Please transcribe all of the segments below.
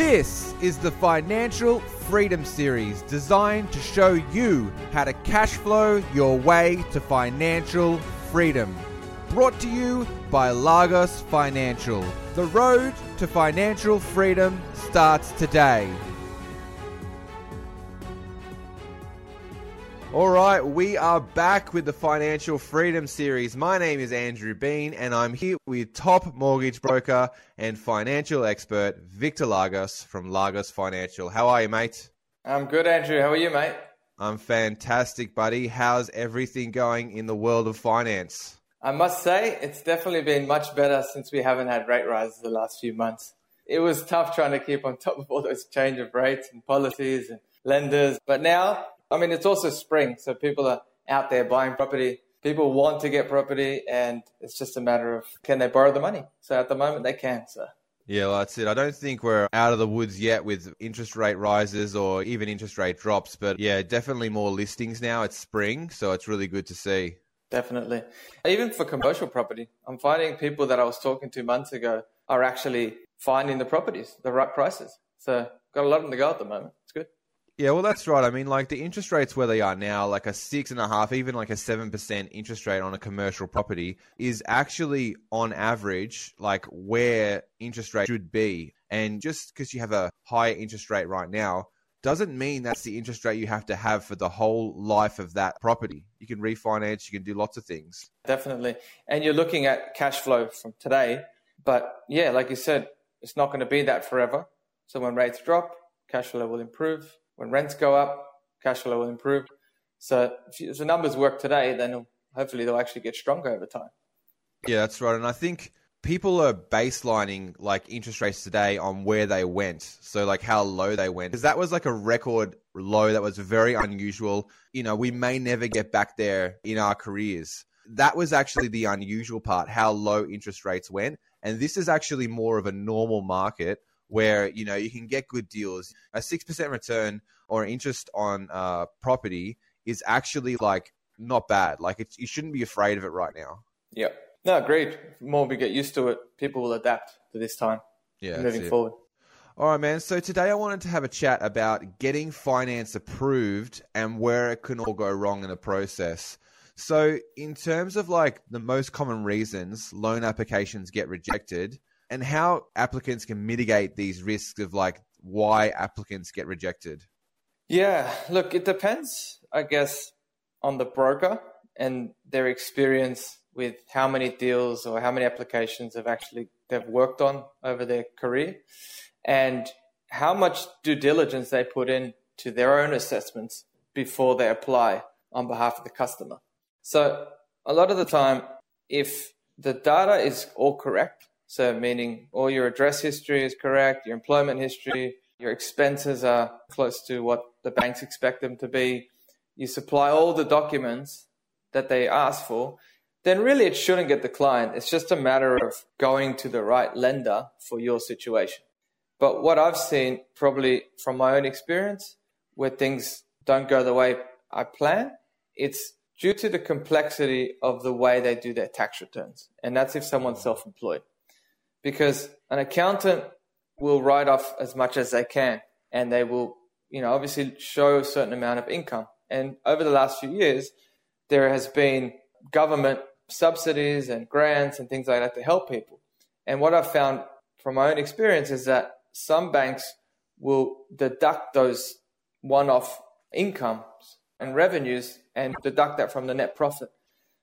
This is the Financial Freedom Series designed to show you how to cash flow your way to financial freedom. Brought to you by Lagos Financial. The road to financial freedom starts today. All right, we are back with the Financial Freedom Series. My name is Andrew Bean, and I'm here with top mortgage broker and financial expert Victor Lagos from Lagos Financial. How are you, mate? I'm good, Andrew. How are you, mate? I'm fantastic, buddy. How's everything going in the world of finance? I must say, it's definitely been much better since we haven't had rate rises the last few months. It was tough trying to keep on top of all those change of rates and policies and lenders, but now I mean, it's also spring, so people are out there buying property. People want to get property, and it's just a matter of can they borrow the money? So at the moment, they can. So. Yeah, well, that's it. I don't think we're out of the woods yet with interest rate rises or even interest rate drops, but yeah, definitely more listings now. It's spring, so it's really good to see. Definitely. Even for commercial property, I'm finding people that I was talking to months ago are actually finding the properties, the right prices. So got a lot on the go at the moment. Yeah, well, that's right. I mean, like the interest rates where they are now, like a six and a half, even like a seven percent interest rate on a commercial property is actually on average like where interest rate should be. And just because you have a higher interest rate right now doesn't mean that's the interest rate you have to have for the whole life of that property. You can refinance, you can do lots of things. Definitely. And you're looking at cash flow from today. But yeah, like you said, it's not going to be that forever. So when rates drop, cash flow will improve when rents go up, cash flow will improve. So if, the numbers work today, then hopefully they'll actually get stronger over time. Yeah, that's right. And I think people are baselining like interest rates today on where they went. So like how low they went. Because that was like a record low that was very unusual. You know, we may never get back there in our careers. That was actually the unusual part, how low interest rates went. And this is actually more of a normal market where you know you can get good deals. A six percent return or interest on uh, property is actually like not bad. Like you shouldn't be afraid of it right now. Yep. No, great. The more we get used to it, people will adapt to this time. Yeah, moving forward. All right, man. So today I wanted to have a chat about getting finance approved and where it can all go wrong in the process. So, in terms of like the most common reasons loan applications get rejected, and how applicants can mitigate these risks of like why applicants get rejected? Yeah, look, it depends, I guess, on the broker and their experience with how many deals or how many applications have actually they've worked on over their career and how much due diligence they put in to their own assessments before they apply on behalf of the customer. So a lot of the time, if the data is all correct, so, meaning all your address history is correct, your employment history, your expenses are close to what the banks expect them to be, you supply all the documents that they ask for, then really it shouldn't get declined. It's just a matter of going to the right lender for your situation. But what I've seen, probably from my own experience, where things don't go the way I plan, it's due to the complexity of the way they do their tax returns. And that's if someone's self employed because an accountant will write off as much as they can and they will, you know, obviously show a certain amount of income. And over the last few years, there has been government subsidies and grants and things like that to help people. And what I've found from my own experience is that some banks will deduct those one off incomes and revenues and deduct that from the net profit.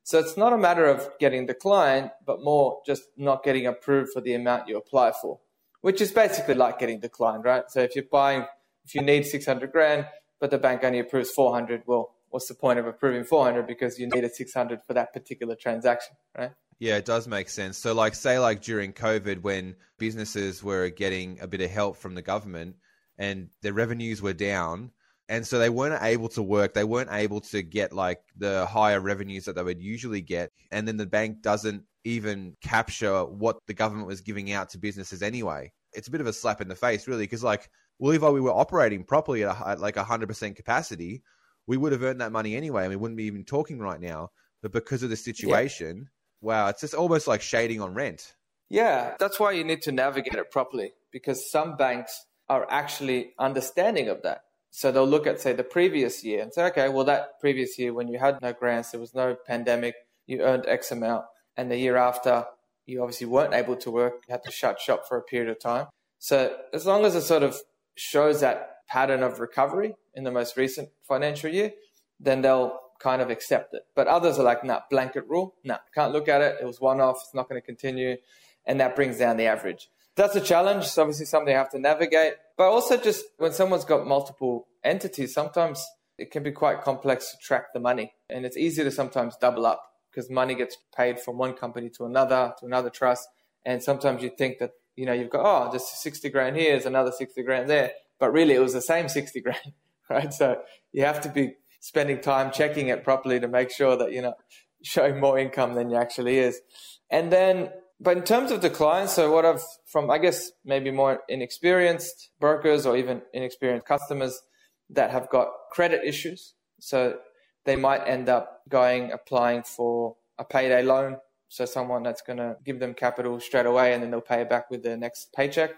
So it's not a matter of getting declined, but more just not getting approved for the amount you apply for, which is basically like getting declined, right? So if you're buying, if you need 600 grand, but the bank only approves 400, well, what's the point of approving 400 because you needed 600 for that particular transaction, right? Yeah, it does make sense. So, like, say, like during COVID, when businesses were getting a bit of help from the government and their revenues were down, and so they weren't able to work. They weren't able to get like the higher revenues that they would usually get. And then the bank doesn't even capture what the government was giving out to businesses anyway. It's a bit of a slap in the face, really, because like, well, if we were operating properly at, a, at like 100% capacity, we would have earned that money anyway, and we wouldn't be even talking right now. But because of the situation, yeah. wow, it's just almost like shading on rent. Yeah, that's why you need to navigate it properly because some banks are actually understanding of that. So they'll look at, say, the previous year and say, okay, well, that previous year when you had no grants, there was no pandemic, you earned X amount. And the year after, you obviously weren't able to work, you had to shut shop for a period of time. So as long as it sort of shows that pattern of recovery in the most recent financial year, then they'll kind of accept it. But others are like, nah, blanket rule. Nah, can't look at it. It was one off. It's not going to continue. And that brings down the average. That's a challenge. It's obviously something you have to navigate. But also just when someone's got multiple entities, sometimes it can be quite complex to track the money. And it's easy to sometimes double up because money gets paid from one company to another, to another trust. And sometimes you think that, you know, you've got, oh, there's 60 grand here, there's another 60 grand there. But really it was the same 60 grand, right? So you have to be spending time checking it properly to make sure that you're not showing more income than you actually is. And then, but in terms of the clients, so what I've from, I guess, maybe more inexperienced brokers or even inexperienced customers that have got credit issues. So they might end up going applying for a payday loan. So someone that's going to give them capital straight away and then they'll pay it back with their next paycheck.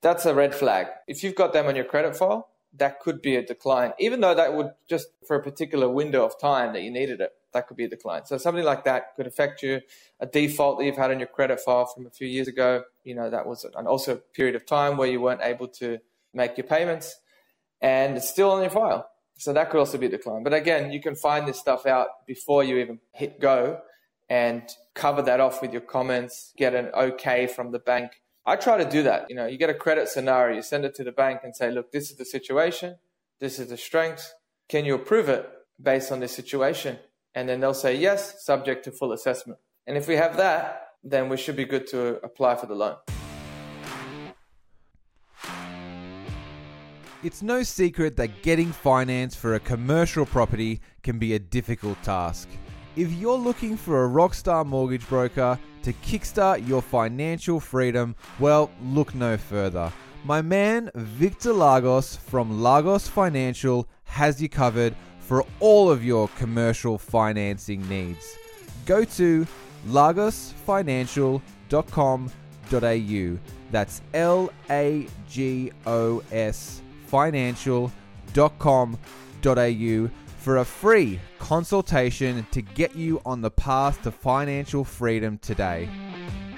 That's a red flag. If you've got them on your credit file, that could be a decline, even though that would just for a particular window of time that you needed it, that could be a decline. So something like that could affect you. A default that you've had on your credit file from a few years ago, you know, that was an also a period of time where you weren't able to make your payments and it's still on your file. So that could also be a decline. But again, you can find this stuff out before you even hit go and cover that off with your comments, get an okay from the bank I try to do that. You know, you get a credit scenario, you send it to the bank and say, look, this is the situation, this is the strength. Can you approve it based on this situation? And then they'll say yes, subject to full assessment. And if we have that, then we should be good to apply for the loan. It's no secret that getting finance for a commercial property can be a difficult task. If you're looking for a rockstar mortgage broker, to kickstart your financial freedom, well, look no further. My man Victor Lagos from Lagos Financial has you covered for all of your commercial financing needs. Go to lagosfinancial.com.au. That's L A G O S financial.com.au for a free consultation to get you on the path to financial freedom today.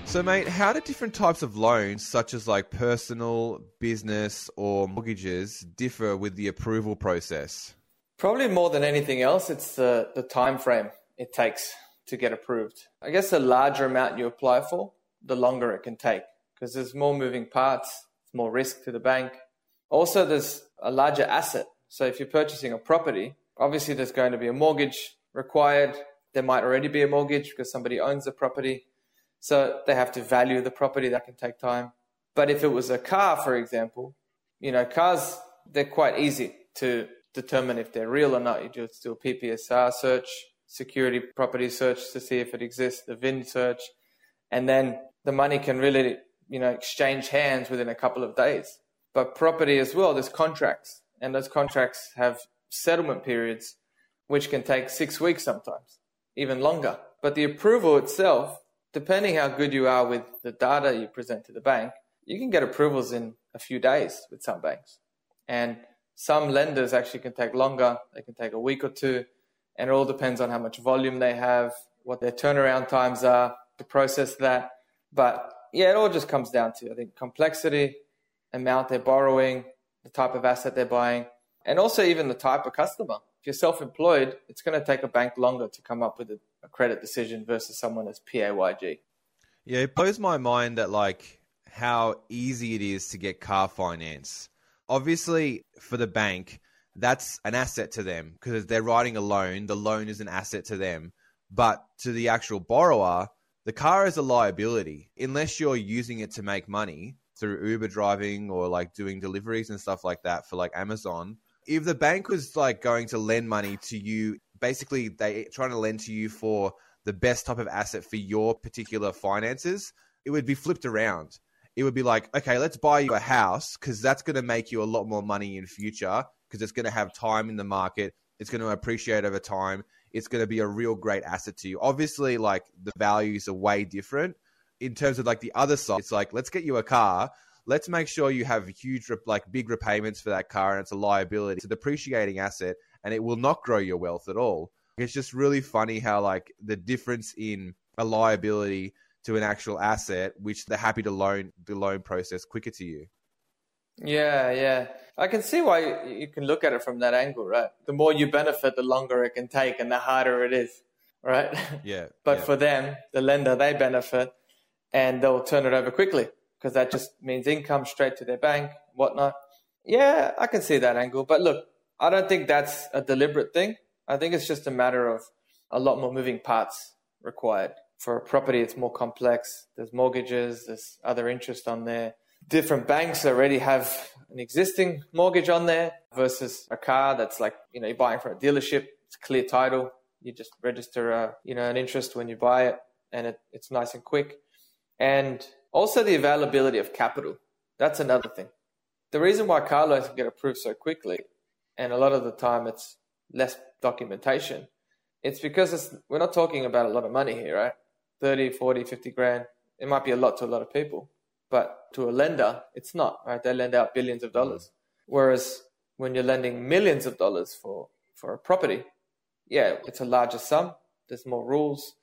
So, mate, how do different types of loans, such as like personal, business, or mortgages, differ with the approval process? Probably more than anything else, it's the, the time frame it takes to get approved. I guess the larger amount you apply for, the longer it can take because there's more moving parts, it's more risk to the bank. Also, there's a larger asset. So, if you're purchasing a property, Obviously, there's going to be a mortgage required. There might already be a mortgage because somebody owns the property. So they have to value the property. That can take time. But if it was a car, for example, you know, cars, they're quite easy to determine if they're real or not. You just do a PPSR search, security property search to see if it exists, the VIN search, and then the money can really, you know, exchange hands within a couple of days. But property as well, there's contracts, and those contracts have settlement periods, which can take six weeks sometimes, even longer. But the approval itself, depending how good you are with the data you present to the bank, you can get approvals in a few days with some banks. And some lenders actually can take longer, they can take a week or two, and it all depends on how much volume they have, what their turnaround times are to process that. But yeah, it all just comes down to, I think, complexity, amount they're borrowing, the type of asset they're buying, and also even the type of customer. If you're self-employed, it's going to take a bank longer to come up with a, a credit decision versus someone that's PAYG. Yeah, it blows my mind that like how easy it is to get car finance. Obviously, for the bank, that's an asset to them because they're writing a loan. The loan is an asset to them, but to the actual borrower, the car is a liability unless you're using it to make money through Uber driving or like doing deliveries and stuff like that for like Amazon if the bank was like going to lend money to you, basically they trying to lend to you for the best type of asset for your particular finances, it would be flipped around. It would be like, okay, let's buy you a house because that's going to make you a lot more money in future because it's going to have time in the market. It's going to appreciate over time. It's going to be a real great asset to you. Obviously, like the values are way different in terms of like the other side. It's like, let's get you a car let's make sure you have huge, like big repayments for that car and it's a liability. It's a depreciating asset and it will not grow your wealth at all. It's just really funny how like the difference in a liability to an actual asset, which they're happy to loan the loan process quicker to you. Yeah, yeah. I can see why you can look at it from that angle, right? The more you benefit, the longer it can take and the harder it is, right? Yeah. but yeah. for them, the lender, they benefit and they'll turn it over quickly because that just means income straight to their bank, whatnot. Yeah, I can see that angle. But look, I don't think that's a deliberate thing. I think it's just a matter of a lot more moving parts required. For a property, it's more complex. There's mortgages, there's other interest on there different banks already have an existing mortgage on there versus a car that's like, you know, you're buying from a dealership, it's clear title. You just register, a, you know, an interest when you buy it and it, it's nice and quick. And also the availability of capital. That's another thing. The reason why car loans can get approved so quickly, and a lot of the time it's less documentation, it's because it's, we're not talking about a lot of money here, right? 30, 40, 50 grand. It might be a lot to a lot of people but to a lender, it's not, right? They lend out billions of dollars. Mm-hmm. Whereas when you're lending millions of dollars for, for a property, yeah, it's a larger sum. There's more rules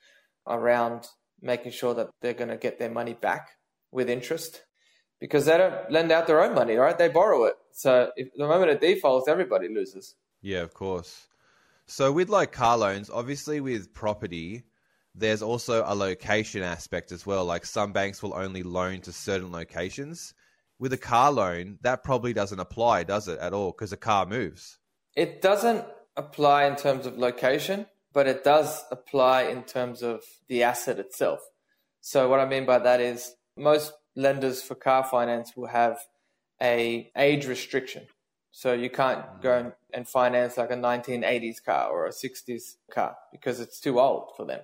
around making sure that they're going to get their money back with interest because they don't lend out their own money, right? They borrow it. So if the moment it defaults, everybody loses. Yeah, of course. So with like car loans, obviously with property, there's also a location aspect as well. Like some banks will only loan to certain locations. With a car loan, that probably doesn't apply, does it, at all? Because a car moves. It doesn't apply in terms of location, but it does apply in terms of the asset itself. So what I mean by that is most lenders for car finance will have a age restriction. So you can't mm. go and finance like a 1980s car or a 60s car because it's too old for them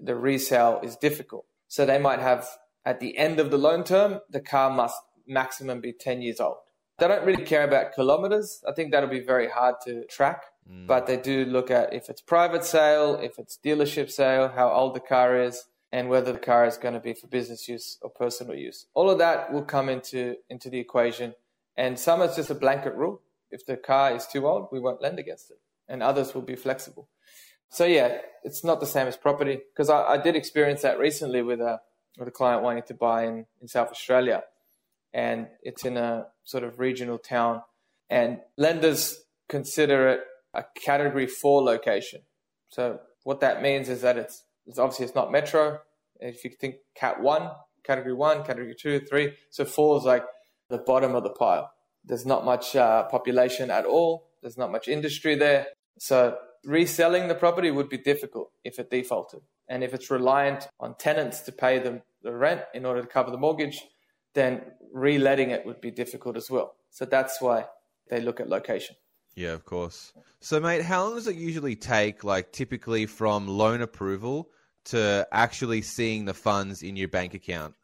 the resale is difficult. So they might have at the end of the loan term, the car must maximum be 10 years old. They don't really care about kilometers. I think that'll be very hard to track, mm. but they do look at if it's private sale, if it's dealership sale, how old the car is, and whether the car is going to be for business use or personal use. All of that will come into, into the equation. And some it's just a blanket rule. If the car is too old, we won't lend against it. And others will be flexible. So yeah, it's not the same as property because I, I, did experience that recently with a with a client wanting to buy in, in South Australia, and it's in a sort of regional town, and lenders consider it a Category Four location. So what that means is that it's, it's obviously it's not metro. If you think Cat One, Category One, Category Two, Three, so four is like the bottom of the pile. There's not much uh, population at all. There's not much industry there. So reselling the property would be difficult if it defaulted. And if it's reliant on tenants to pay them the rent in order to cover the mortgage, then reletting it would be difficult as well. So that's why they look at location. Yeah, of course. So, mate, how long does it usually take, like typically from loan approval to actually seeing the funds in your bank account?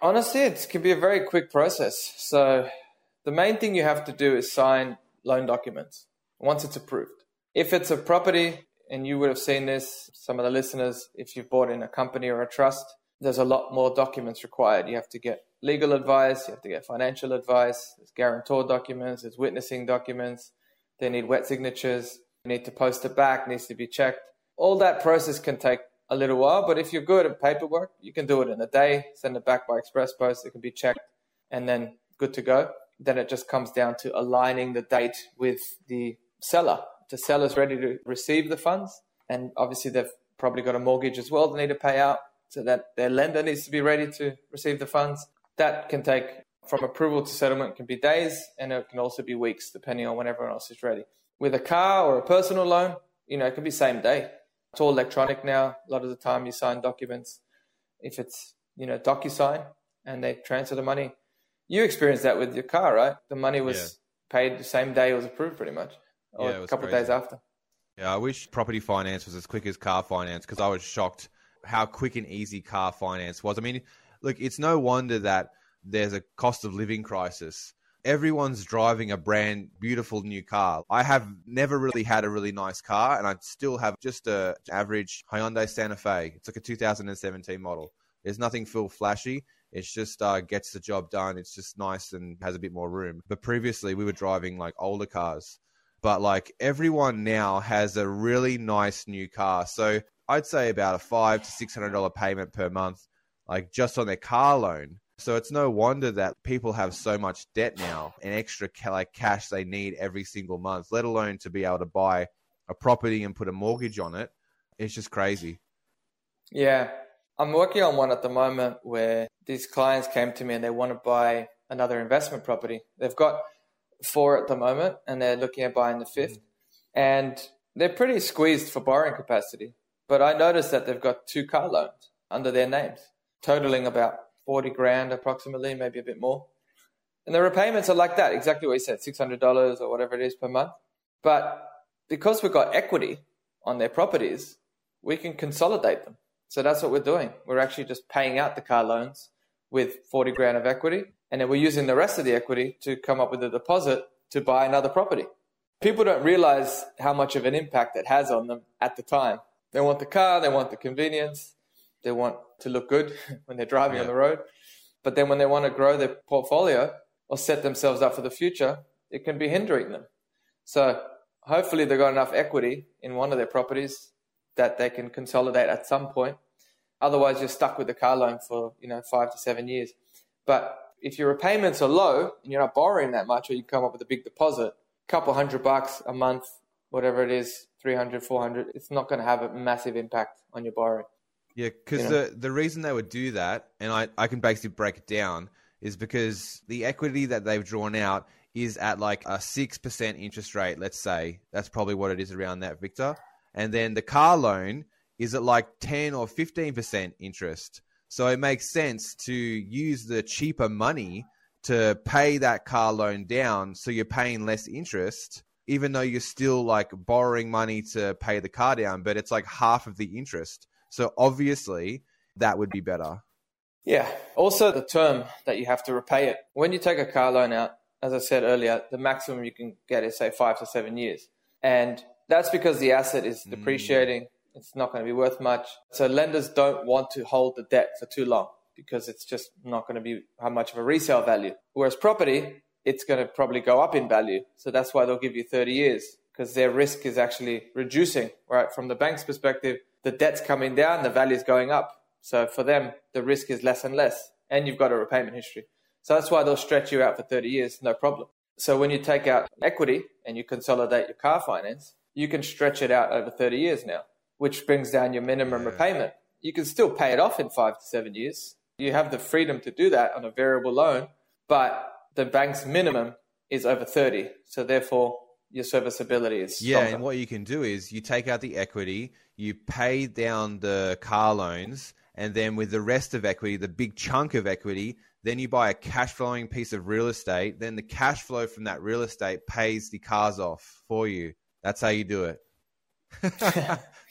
Honestly, it can be a very quick process. So, the main thing you have to do is sign loan documents once it's approved. If it's a property, and you would have seen this, some of the listeners, if you've bought in a company or a trust, there's a lot more documents required. You have to get legal advice, you have to get financial advice, there's guarantor documents, there's witnessing documents, they need wet signatures, you need to post it back, needs to be checked. All that process can take a little while, but if you're good at paperwork, you can do it in a day, send it back by express post, it can be checked, and then good to go. Then it just comes down to aligning the date with the seller the seller's ready to receive the funds, and obviously they've probably got a mortgage as well they need to pay out, so that their lender needs to be ready to receive the funds. That can take from approval to settlement can be days, and it can also be weeks depending on when everyone else is ready. With a car or a personal loan, you know, it can be same day. It's all electronic now. A lot of the time, you sign documents. If it's you know DocuSign and they transfer the money, you experienced that with your car, right? The money was yeah. paid the same day it was approved, pretty much or yeah, a couple crazy. of days after. Yeah, I wish property finance was as quick as car finance because I was shocked how quick and easy car finance was. I mean, look, it's no wonder that there's a cost of living crisis. Everyone's driving a brand beautiful new car. I have never really had a really nice car, and I still have just a average Hyundai Santa Fe. It's like a 2017 model. There's nothing full flashy, It's just uh, gets the job done. It's just nice and has a bit more room. But previously, we were driving like older cars. But like everyone now has a really nice new car. So I'd say about a five to six hundred dollar payment per month, like just on their car loan. So it's no wonder that people have so much debt now and extra ca- like cash they need every single month, let alone to be able to buy a property and put a mortgage on it. It's just crazy. Yeah. I'm working on one at the moment where these clients came to me and they want to buy another investment property. They've got four at the moment and they're looking at buying the 5th mm-hmm. And they're pretty squeezed for borrowing capacity. But I noticed that they've got two car loans under their names, totaling about 40 grand approximately, maybe a bit more. And the repayments are like that, exactly what you said, $600 or whatever it is per month. But because we've got equity on their properties, we can consolidate them. So that's what we're doing. We're actually just paying out the car loans with 40 grand of equity. And then we're using the rest of the equity to come up with a deposit to buy another property. People don't realize how much of an impact it has on them at the time. They want the car, they want the convenience, they want to look good when they're driving yeah. on the road. But then when they want to grow their portfolio or set themselves up for the future, it can be hindering them. So hopefully they've got enough equity in one of their properties that they can consolidate at some point. Otherwise, you're stuck with the car loan for you know five to seven years. But if your repayments are low and you're not borrowing that much, or you come up with a big deposit, a couple hundred bucks a month, whatever it is, 300, 400, it's not going to have a massive impact on your borrowing. Yeah, because you know? the, the reason they would do that, and I, I can basically break it down, is because the equity that they've drawn out is at like a 6% interest rate, let's say. That's probably what it is around that, Victor. And then the car loan is at like 10 or 15% interest. So it makes sense to use the cheaper money to pay that car loan down so you're paying less interest even though you're still like borrowing money to pay the car down but it's like half of the interest so obviously that would be better. Yeah. Also, the term that you have to repay it. When you take a car loan out, as I said earlier, the maximum you can get is, say, five to seven years. And that's because the asset is mm. depreciating. Mm. It's not going to be worth much. So lenders don't want to hold the debt for too long because it's just not going to be how much of a resale value. Whereas property, it's going to probably go up in value. So that's why they'll give you 30 years because their risk is actually reducing, right? From the bank's perspective, the debt's coming down, the value is going up. So for them, the risk is less and less, and you've got a repayment history. So that's why they'll stretch you out for 30 years, no problem. So when you take out equity and you consolidate your car finance, you can stretch it out over 30 years now, which brings down your minimum yeah. repayment. You can still pay it off in five to seven years. You have the freedom to do that on a variable loan, but the bank's minimum is over 30. So therefore, your serviceability is yeah and what you can do is you take out the equity you pay down the car loans and then with the rest of equity the big chunk of equity then you buy a cash flowing piece of real estate then the cash flow from that real estate pays the cars off for you that's how you do it so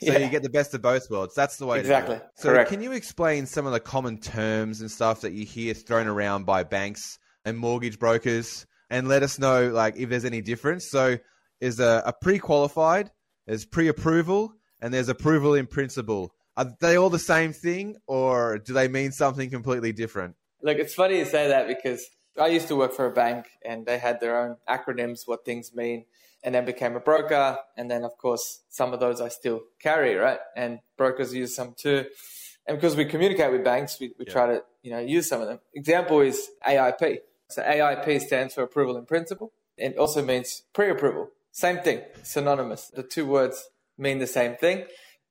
yeah. you get the best of both worlds that's the way exactly so Correct. can you explain some of the common terms and stuff that you hear thrown around by banks and mortgage brokers and let us know like if there's any difference. So is a, a pre-qualified, there's pre-approval, and there's approval in principle. Are they all the same thing, or do they mean something completely different? Look, it's funny you say that because I used to work for a bank, and they had their own acronyms, what things mean, and then became a broker, and then of course some of those I still carry, right? And brokers use some too. And because we communicate with banks, we, we yeah. try to you know use some of them. Example is AIP. So AIP stands for approval in principle. and also means pre-approval. Same thing, synonymous. The two words mean the same thing.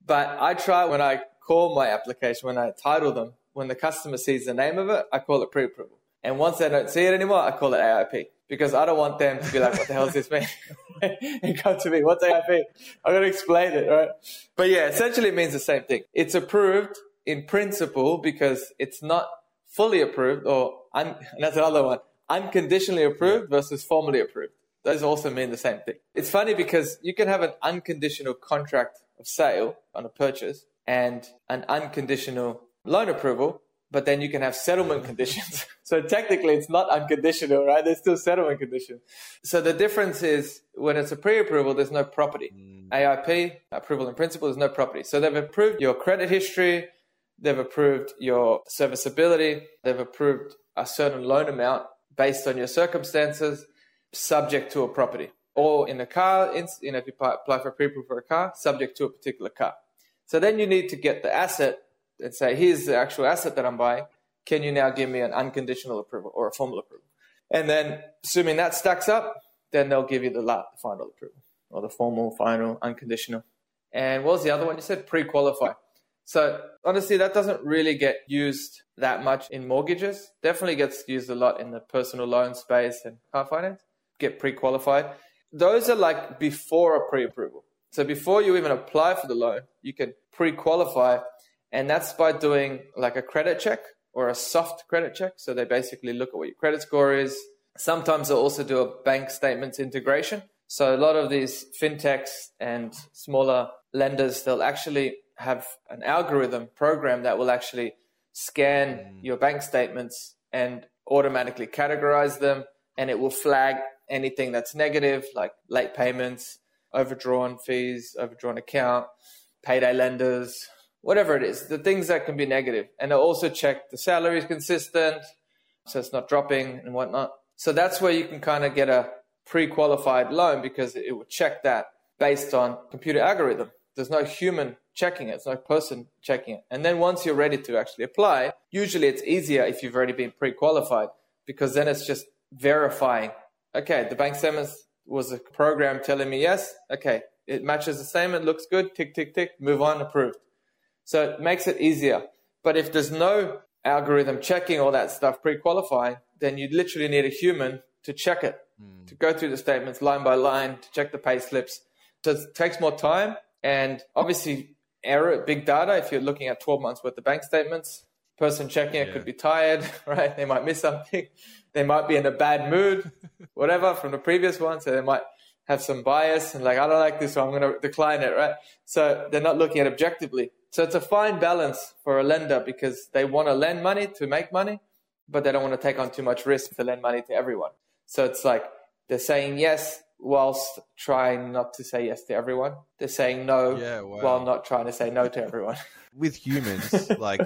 But I try when I call my application, when I title them, when the customer sees the name of it, I call it pre-approval. And once they don't see it anymore, I call it AIP because I don't want them to be like, what the hell is this mean? and come to me, what's AIP? I'm going to explain it, right? But yeah, essentially it means the same thing. It's approved in principle because it's not fully approved or un- that's another one unconditionally approved versus formally approved those also mean the same thing it's funny because you can have an unconditional contract of sale on a purchase and an unconditional loan approval but then you can have settlement conditions so technically it's not unconditional right there's still settlement conditions so the difference is when it's a pre-approval there's no property mm. aip approval in principle there's no property so they've approved your credit history they've approved your serviceability, they've approved a certain loan amount based on your circumstances, subject to a property. Or in a car, you know, if you apply for a pre-approval for a car, subject to a particular car. So then you need to get the asset and say, here's the actual asset that I'm buying. Can you now give me an unconditional approval or a formal approval? And then, assuming that stacks up, then they'll give you the, final approval or the formal, final, unconditional. And what was the other one you said? Pre-qualify. So honestly, that doesn't really get used that much in mortgages. Definitely gets used a lot in the personal loan space and car finance. Get pre-qualified. Those are like before a pre-approval. So before you even apply for the loan, you can pre-qualify, and that's by doing like a credit check or a soft credit check. So they basically look at what your credit score is. Sometimes they'll also do a bank statements integration. So a lot of these fintechs and smaller lenders, they'll actually have an algorithm program that will actually scan mm. your bank statements and automatically categorize them and it will flag anything that's negative like late payments overdrawn fees overdrawn account payday lenders whatever it is the things that can be negative and it'll also check the salary is consistent so it's not dropping and whatnot so that's where you can kind of get a pre-qualified loan because it will check that based on computer algorithm there's no human checking it. It's no person checking it. And then once you're ready to actually apply, usually it's easier if you've already been pre-qualified because then it's just verifying. Okay, the bank statement was a program telling me yes. Okay, it matches the same. It looks good. Tick, tick, tick. Move on. Approved. So it makes it easier. But if there's no algorithm checking all that stuff pre-qualifying, then you literally need a human to check it, mm. to go through the statements line by line, to check the pay slips. So it takes more time. And obviously, error, big data, if you're looking at 12 months worth of bank statements, person checking it yeah. could be tired, right? They might miss something. They might be in a bad mood, whatever from the previous one. So they might have some bias and like, I don't like this, so I'm going to decline it, right? So they're not looking at objectively. So it's a fine balance for a lender because they want to lend money to make money, but they don't want to take on too much risk to lend money to everyone. So it's like they're saying yes whilst trying not to say yes to everyone. They're saying no yeah, wow. while not trying to say no to everyone. With humans, like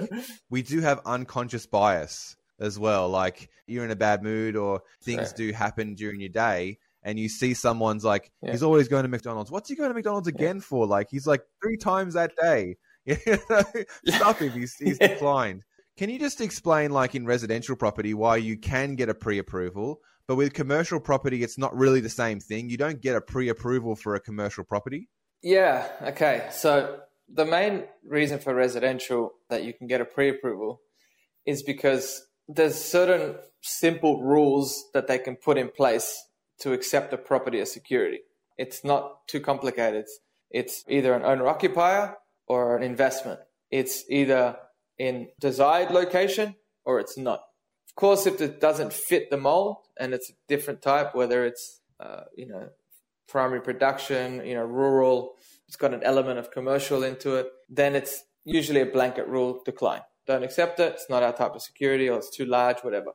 we do have unconscious bias as well. Like you're in a bad mood or things do happen during your day and you see someone's like, yeah. he's always going to McDonald's. What's he going to McDonald's again for? Like he's like three times that day. Stop him. He's, he's declined. Can you just explain, like in residential property, why you can get a pre-approval, but with commercial property, it's not really the same thing. You don't get a pre approval for a commercial property. Yeah. Okay. So the main reason for residential that you can get a pre approval is because there's certain simple rules that they can put in place to accept a property as security. It's not too complicated. It's either an owner occupier or an investment. It's either in desired location or it's not. Of course, if it doesn't fit the mold and it's a different type, whether it's uh, you know primary production, you know rural, it's got an element of commercial into it, then it's usually a blanket rule decline. Don't accept it. It's not our type of security, or it's too large, whatever.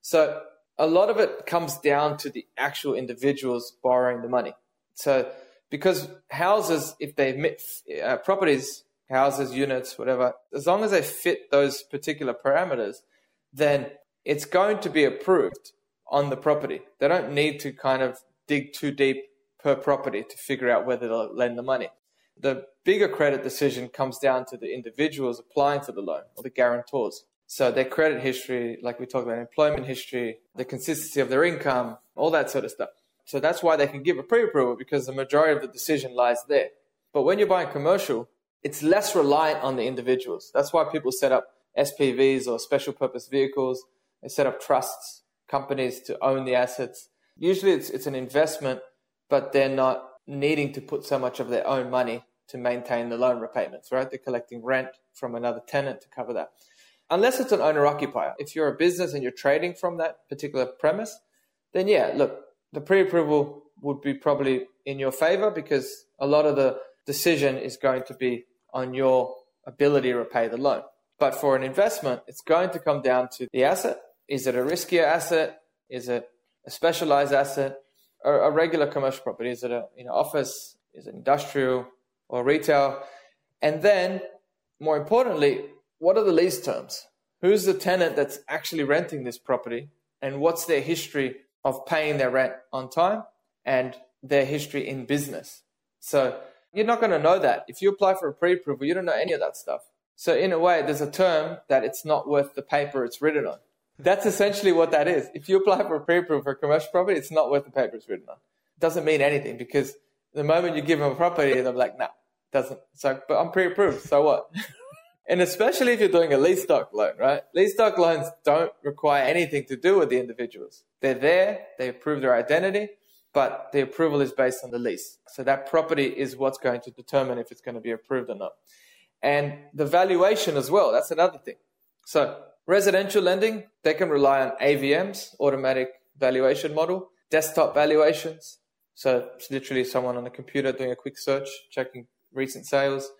So a lot of it comes down to the actual individuals borrowing the money. So because houses, if they uh, properties, houses, units, whatever, as long as they fit those particular parameters, then it's going to be approved on the property. They don't need to kind of dig too deep per property to figure out whether to lend the money. The bigger credit decision comes down to the individuals applying for the loan or the guarantors. So their credit history, like we talked about, employment history, the consistency of their income, all that sort of stuff. So that's why they can give a pre-approval because the majority of the decision lies there. But when you're buying commercial, it's less reliant on the individuals. That's why people set up SPVs or special purpose vehicles they set up trusts, companies to own the assets. Usually it's, it's an investment, but they're not needing to put so much of their own money to maintain the loan repayments, right? They're collecting rent from another tenant to cover that. Unless it's an owner occupier. If you're a business and you're trading from that particular premise, then yeah, look, the pre approval would be probably in your favor because a lot of the decision is going to be on your ability to repay the loan. But for an investment, it's going to come down to the asset is it a riskier asset? Is it a specialized asset? Or a regular commercial property? Is it an you know office? Is it industrial or retail? And then, more importantly, what are the lease terms? Who's the tenant that's actually renting this property? And what's their history of paying their rent on time and their history in business? So you're not going to know that. If you apply for a pre approval, you don't know any of that stuff. So, in a way, there's a term that it's not worth the paper it's written on. That's essentially what that is. If you apply for a pre approval for a commercial property, it's not worth the paper it's written on. It doesn't mean anything because the moment you give them a property, they're like, nah, doesn't. So, but I'm pre approved. So what? and especially if you're doing a lease doc loan, right? Lease doc loans don't require anything to do with the individuals. They're there, they approve their identity, but the approval is based on the lease. So that property is what's going to determine if it's going to be approved or not. And the valuation as well, that's another thing. So residential lending, they can rely on AVMs, automatic valuation model, desktop valuations. So it's literally someone on a computer doing a quick search, checking recent sales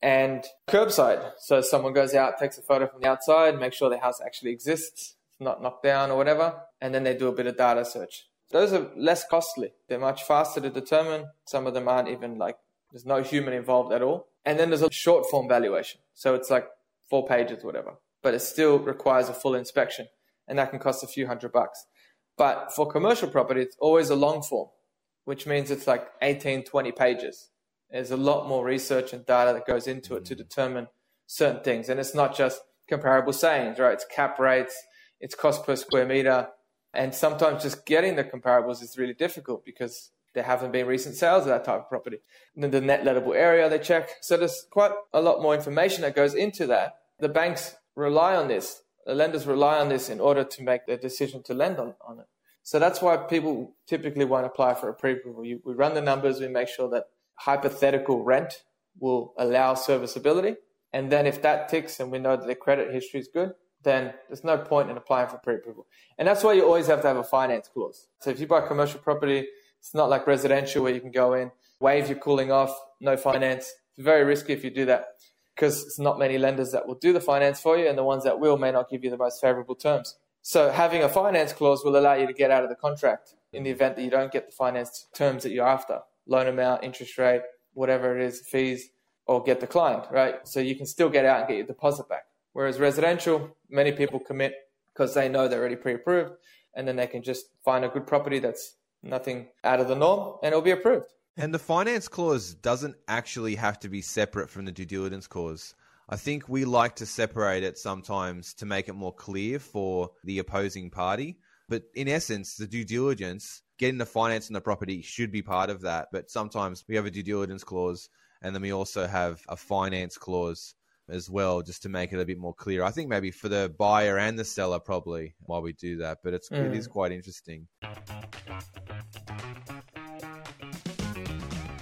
and curbside. So someone goes out, takes a photo from the outside, make sure the house actually exists, it's not knocked down or whatever, and then they do a bit of data search. Those are less costly. They're much faster to determine. Some of them aren't even like, there's no human involved at all. And then there's a short form valuation. So it's like four pages, whatever, but it still requires a full inspection and that can cost a few hundred bucks. But for commercial property, it's always a long form, which means it's like 18, 20 pages. There's a lot more research and data that goes into it to mm-hmm. determine certain things. And it's not just comparable sayings, right? It's cap rates, it's cost per square meter, and sometimes just getting the comparables is really difficult because there haven't been recent sales of that type of property. And then the net lettable area they check. So there's quite a lot more information that goes into that. The banks rely on this. The lenders rely on this in order to make their decision to lend on, on it. So that's why people typically won't apply for a pre-approval. We run the numbers, we make sure that hypothetical rent will allow serviceability. And then if that ticks and we know that the credit history is good, then there's no point in applying for pre-approval. And that's why you always have to have a finance clause. So if you buy commercial property, it's not like residential where you can go in, waive your cooling off, no finance. It's very risky if you do that because it's not many lenders that will do the finance for you and the ones that will may not give you the most favorable terms. So having a finance clause will allow you to get out of the contract in the event that you don't get the finance terms that you're after. Loan amount, interest rate, whatever it is, fees, or get declined, right? So you can still get out and get your deposit back. Whereas residential, many people commit because they know they're already pre-approved, and then they can just find a good property that's nothing out of the norm, and it'll be approved. And the finance clause doesn't actually have to be separate from the due diligence clause. I think we like to separate it sometimes to make it more clear for the opposing party. But in essence, the due diligence, getting the finance on the property should be part of that. But sometimes we have a due diligence clause and then we also have a finance clause as well, just to make it a bit more clear. I think maybe for the buyer and the seller, probably while we do that, but it's mm. it is quite interesting.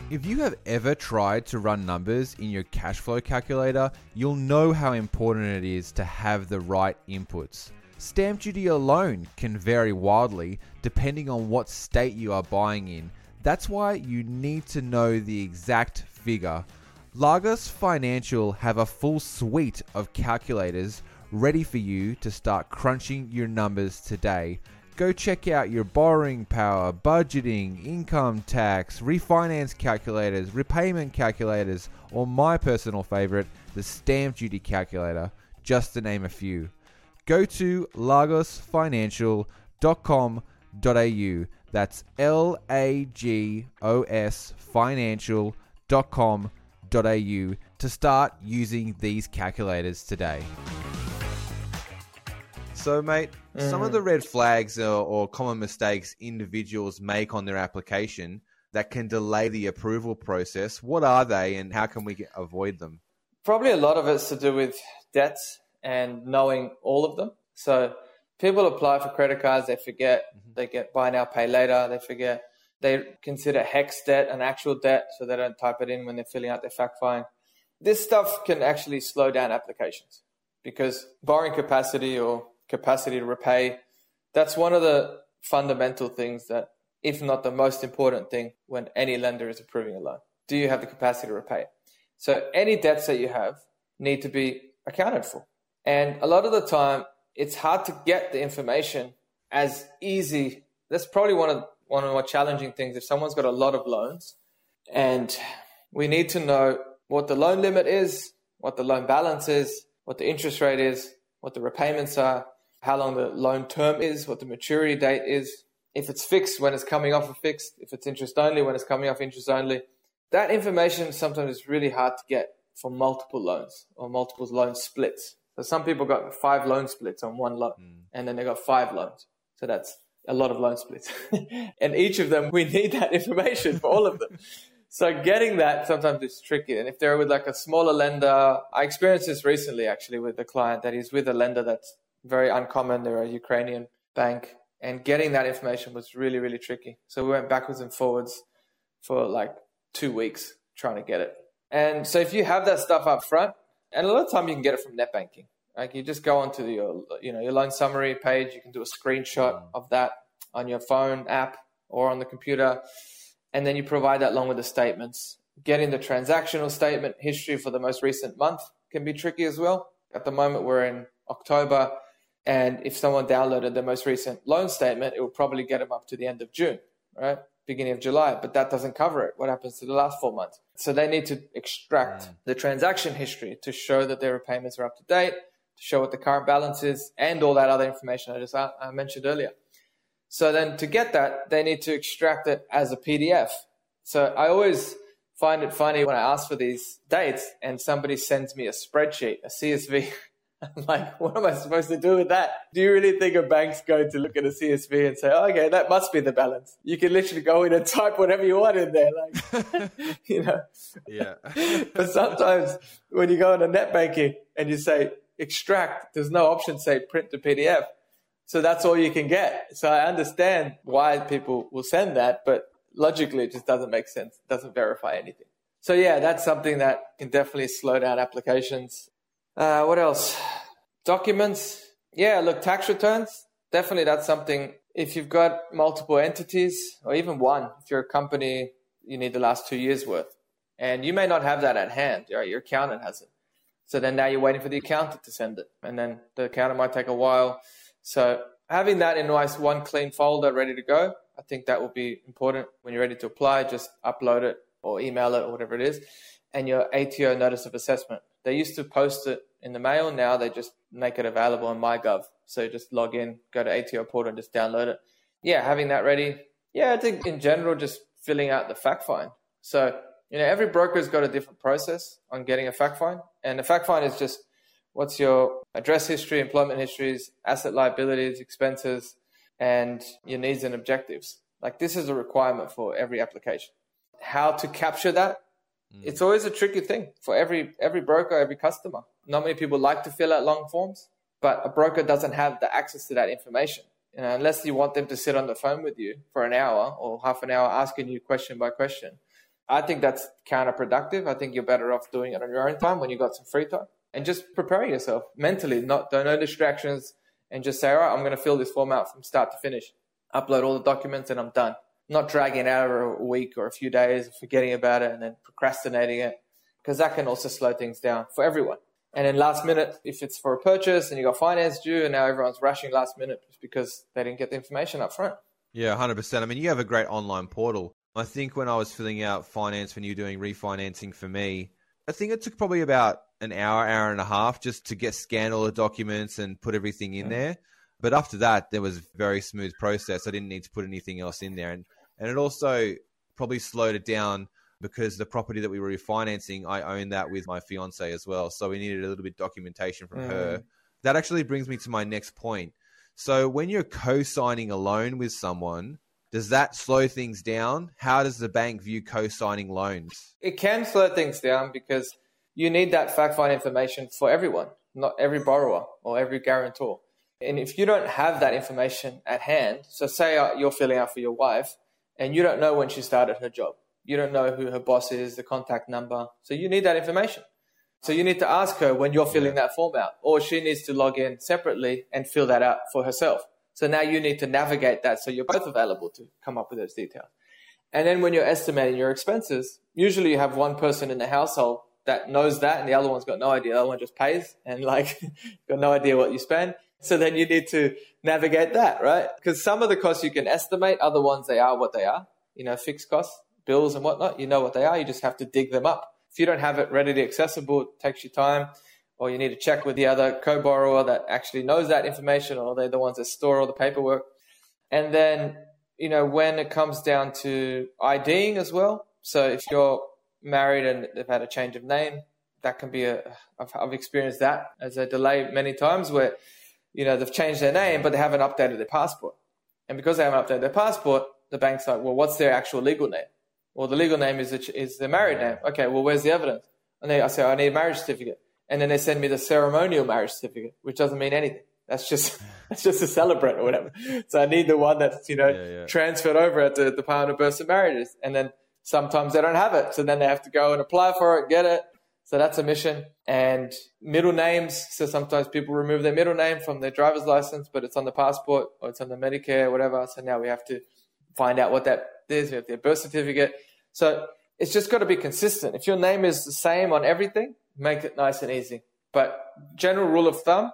If you have ever tried to run numbers in your cash flow calculator, you'll know how important it is to have the right inputs. Stamp duty alone can vary wildly depending on what state you are buying in. That's why you need to know the exact figure Lagos Financial have a full suite of calculators ready for you to start crunching your numbers today. Go check out your borrowing power, budgeting, income tax, refinance calculators, repayment calculators, or my personal favorite, the stamp duty calculator, just to name a few. Go to lagosfinancial.com.au. That's L A G O S financial.com.au to start using these calculators today. So, mate, mm. some of the mm. red flags or, or common mistakes individuals make on their application that can delay the approval process, what are they and how can we get, avoid them? Probably a lot of it's to do with debts and knowing all of them. So, people apply for credit cards, they forget, mm-hmm. they get buy now, pay later, they forget they consider HECS debt an actual debt, so they don't type it in when they're filling out their fact find. This stuff can actually slow down applications because borrowing capacity or capacity to repay, that's one of the fundamental things that, if not the most important thing, when any lender is approving a loan. Do you have the capacity to repay it? So any debts that you have need to be accounted for. And a lot of the time, it's hard to get the information as easy. That's probably one of one of the more challenging things if someone's got a lot of loans and we need to know what the loan limit is, what the loan balance is, what the interest rate is, what the repayments are, how long the loan term is, what the maturity date is, if it's fixed when it's coming off of fixed, if it's interest only when it's coming off interest only. That information sometimes is really hard to get for multiple loans or multiple loan splits. So some people got five loan splits on one loan mm. and then they got five loans. So that's a lot of loan splits. and each of them, we need that information for all of them. so getting that sometimes is tricky. And if they're with like a smaller lender, I experienced this recently actually with a client that is with a lender that's very uncommon. They're a Ukrainian bank and getting that information was really, really tricky. So we went backwards and forwards for like two weeks trying to get it. And so if you have that stuff up front, and a lot of time you can get it from net banking. Like you just go onto the, your, you know, your loan summary page. You can do a screenshot mm. of that on your phone app or on the computer, and then you provide that along with the statements. Getting the transactional statement history for the most recent month can be tricky as well. At the moment, we're in October, and if someone downloaded the most recent loan statement, it will probably get them up to the end of June, right? Beginning of July, but that doesn't cover it. What happens to the last four months? So they need to extract mm. the transaction history to show that their repayments are up to date, to show what the current balance is, and all that other information I just uh, I mentioned earlier. So then to get that, they need to extract it as a PDF. So I always find it funny when I ask for these dates and somebody sends me a spreadsheet, a CSV I'm like, what am I supposed to do with that? Do you really think a bank's going to look at a CSV and say, oh, okay, that must be the balance? You can literally go in and type whatever you want in there, like, you know. Yeah. but sometimes when you go into net banking and you say extract, there's no option say print to PDF. So that's all you can get. So I understand why people will send that, but logically it just doesn't make sense. It doesn't verify anything. So yeah, that's something that can definitely slow down applications. Uh, what else? Documents. Yeah, look, tax returns. Definitely, that's something. If you've got multiple entities, or even one, if you're a company, you need the last two years worth, and you may not have that at hand. Right? Your accountant has it. So then now you're waiting for the accountant to send it, and then the accountant might take a while. So having that in nice one clean folder ready to go, I think that will be important when you're ready to apply. Just upload it or email it or whatever it is, and your ATO notice of assessment. They used to post it in the mail. Now they just make it available on MyGov. So just log in, go to ATO portal, and just download it. Yeah, having that ready. Yeah, I think in general, just filling out the fact find. So you know, every broker's got a different process on getting a fact find, and the fact find is just what's your address history, employment histories, asset liabilities, expenses, and your needs and objectives. Like this is a requirement for every application. How to capture that Mm. It's always a tricky thing for every every broker, every customer. Not many people like to fill out long forms, but a broker doesn't have the access to that information. You know, unless you want them to sit on the phone with you for an hour or half an hour asking you question by question. I think that's counterproductive. I think you're better off doing it on your own time when you've got some free time and just preparing yourself mentally, not no distractions and just say, all right, I'm going to fill this form out from start to finish, upload all the documents and I'm done not dragging it out a week or a few days, forgetting about it, and then procrastinating it, because that can also slow things down for everyone. And then last minute, if it's for a purchase and you got finance due, and now everyone's rushing last minute just because they didn't get the information up front. Yeah, hundred percent. I mean, you have a great online portal. I think when I was filling out finance when you were doing refinancing for me, I think it took probably about an hour, hour and a half just to get scan all the documents and put everything in yeah. there. But after that, there was a very smooth process. I didn't need to put anything else in there. And and it also probably slowed it down because the property that we were refinancing, I own that with my fiance as well. So we needed a little bit of documentation from mm. her. That actually brings me to my next point. So when you're co-signing a loan with someone, does that slow things down? How does the bank view co-signing loans? It can slow things down because you need that fact find information for everyone, not every borrower or every guarantor. And if you don't have that information at hand, so say uh, you're filling out for your wife, and you don't know when she started her job. You don't know who her boss is, the contact number. So you need that information. So you need to ask her when you're filling that form out, or she needs to log in separately and fill that out for herself. So now you need to navigate that so you're both available to come up with those details. And then when you're estimating your expenses, usually you have one person in the household that knows that and the other one's got no idea. The other one just pays and like got no idea what you spend. So then you need to navigate that, right? Because some of the costs you can estimate, other ones they are what they are, you know, fixed costs, bills and whatnot. You know what they are. You just have to dig them up. If you don't have it readily accessible, it takes you time. Or you need to check with the other co-borrower that actually knows that information, or they're the ones that store all the paperwork. And then, you know, when it comes down to IDing as well. So if you're married and they've had a change of name, that can be a. I've, I've experienced that as a delay many times where, you know, they've changed their name but they haven't updated their passport, and because they haven't updated their passport, the bank's like, well, what's their actual legal name? Well, the legal name is is their married name. Okay, well, where's the evidence? And they, I say, I need a marriage certificate, and then they send me the ceremonial marriage certificate, which doesn't mean anything. That's just that's just a celebrant or whatever. So I need the one that's you know yeah, yeah. transferred over at the Department of Births and Marriages, and then sometimes they don't have it, so then they have to go and apply for it, get it. So that's a mission. And middle names. So sometimes people remove their middle name from their driver's license, but it's on the passport or it's on the Medicare, or whatever. So now we have to find out what that is. We have their birth certificate. So it's just got to be consistent. If your name is the same on everything, make it nice and easy. But general rule of thumb,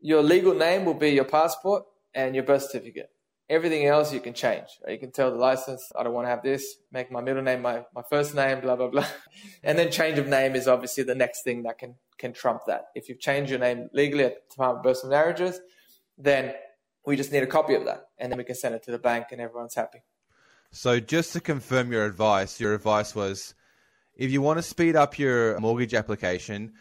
your legal name will be your passport and your birth certificate. Everything else you can change. You can tell the license, I don't want to have this, make my middle name my, my first name, blah, blah, blah. And then change of name is obviously the next thing that can, can trump that. If you've changed your name legally at the Department of birth and Marriages, then we just need a copy of that. And then we can send it to the bank and everyone's happy. So just to confirm your advice, your advice was if you want to speed up your mortgage application,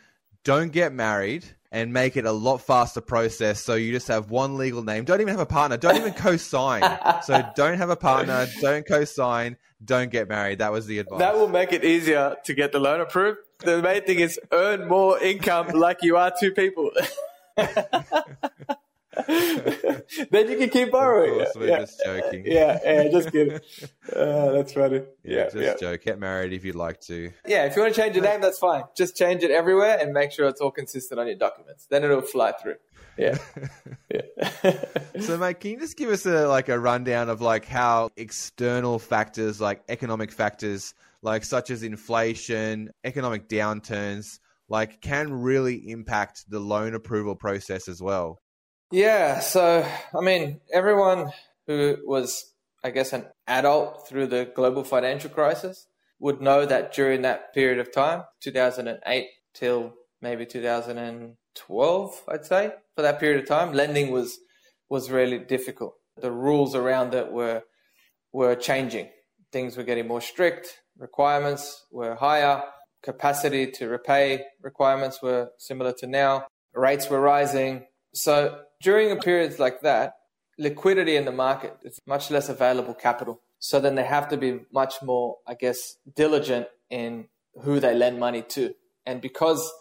don't get married and make it a lot faster process. So you just have one legal name. Don't even have a partner. Don't even co-sign. so don't have a partner. Don't co-sign. Don't get married. That was the advice. That will make it easier to get the loan approved. The main thing is earn more income like you are two people. then you can keep borrowing. Of course, we're yeah. just joking. Yeah, yeah, just kidding. Uh, that's funny. Yeah, yeah just yeah. joke. Get married if you'd like to. Yeah, if you want to change your name, that's fine. Just change it everywhere and make sure it's all consistent on your documents. Then it'll fly through. Yeah, yeah. so, mate, can you just give us a like a rundown of like how external factors, like economic factors, like such as inflation, economic downturns, like can really impact the loan approval process as well? Yeah, so I mean, everyone who was, I guess, an adult through the global financial crisis would know that during that period of time, 2008 till maybe 2012, I'd say, for that period of time, lending was was really difficult. The rules around it were were changing. Things were getting more strict. Requirements were higher. Capacity to repay requirements were similar to now. Rates were rising. So during a period like that, liquidity in the market is much less available capital. So then they have to be much more, I guess, diligent in who they lend money to. And because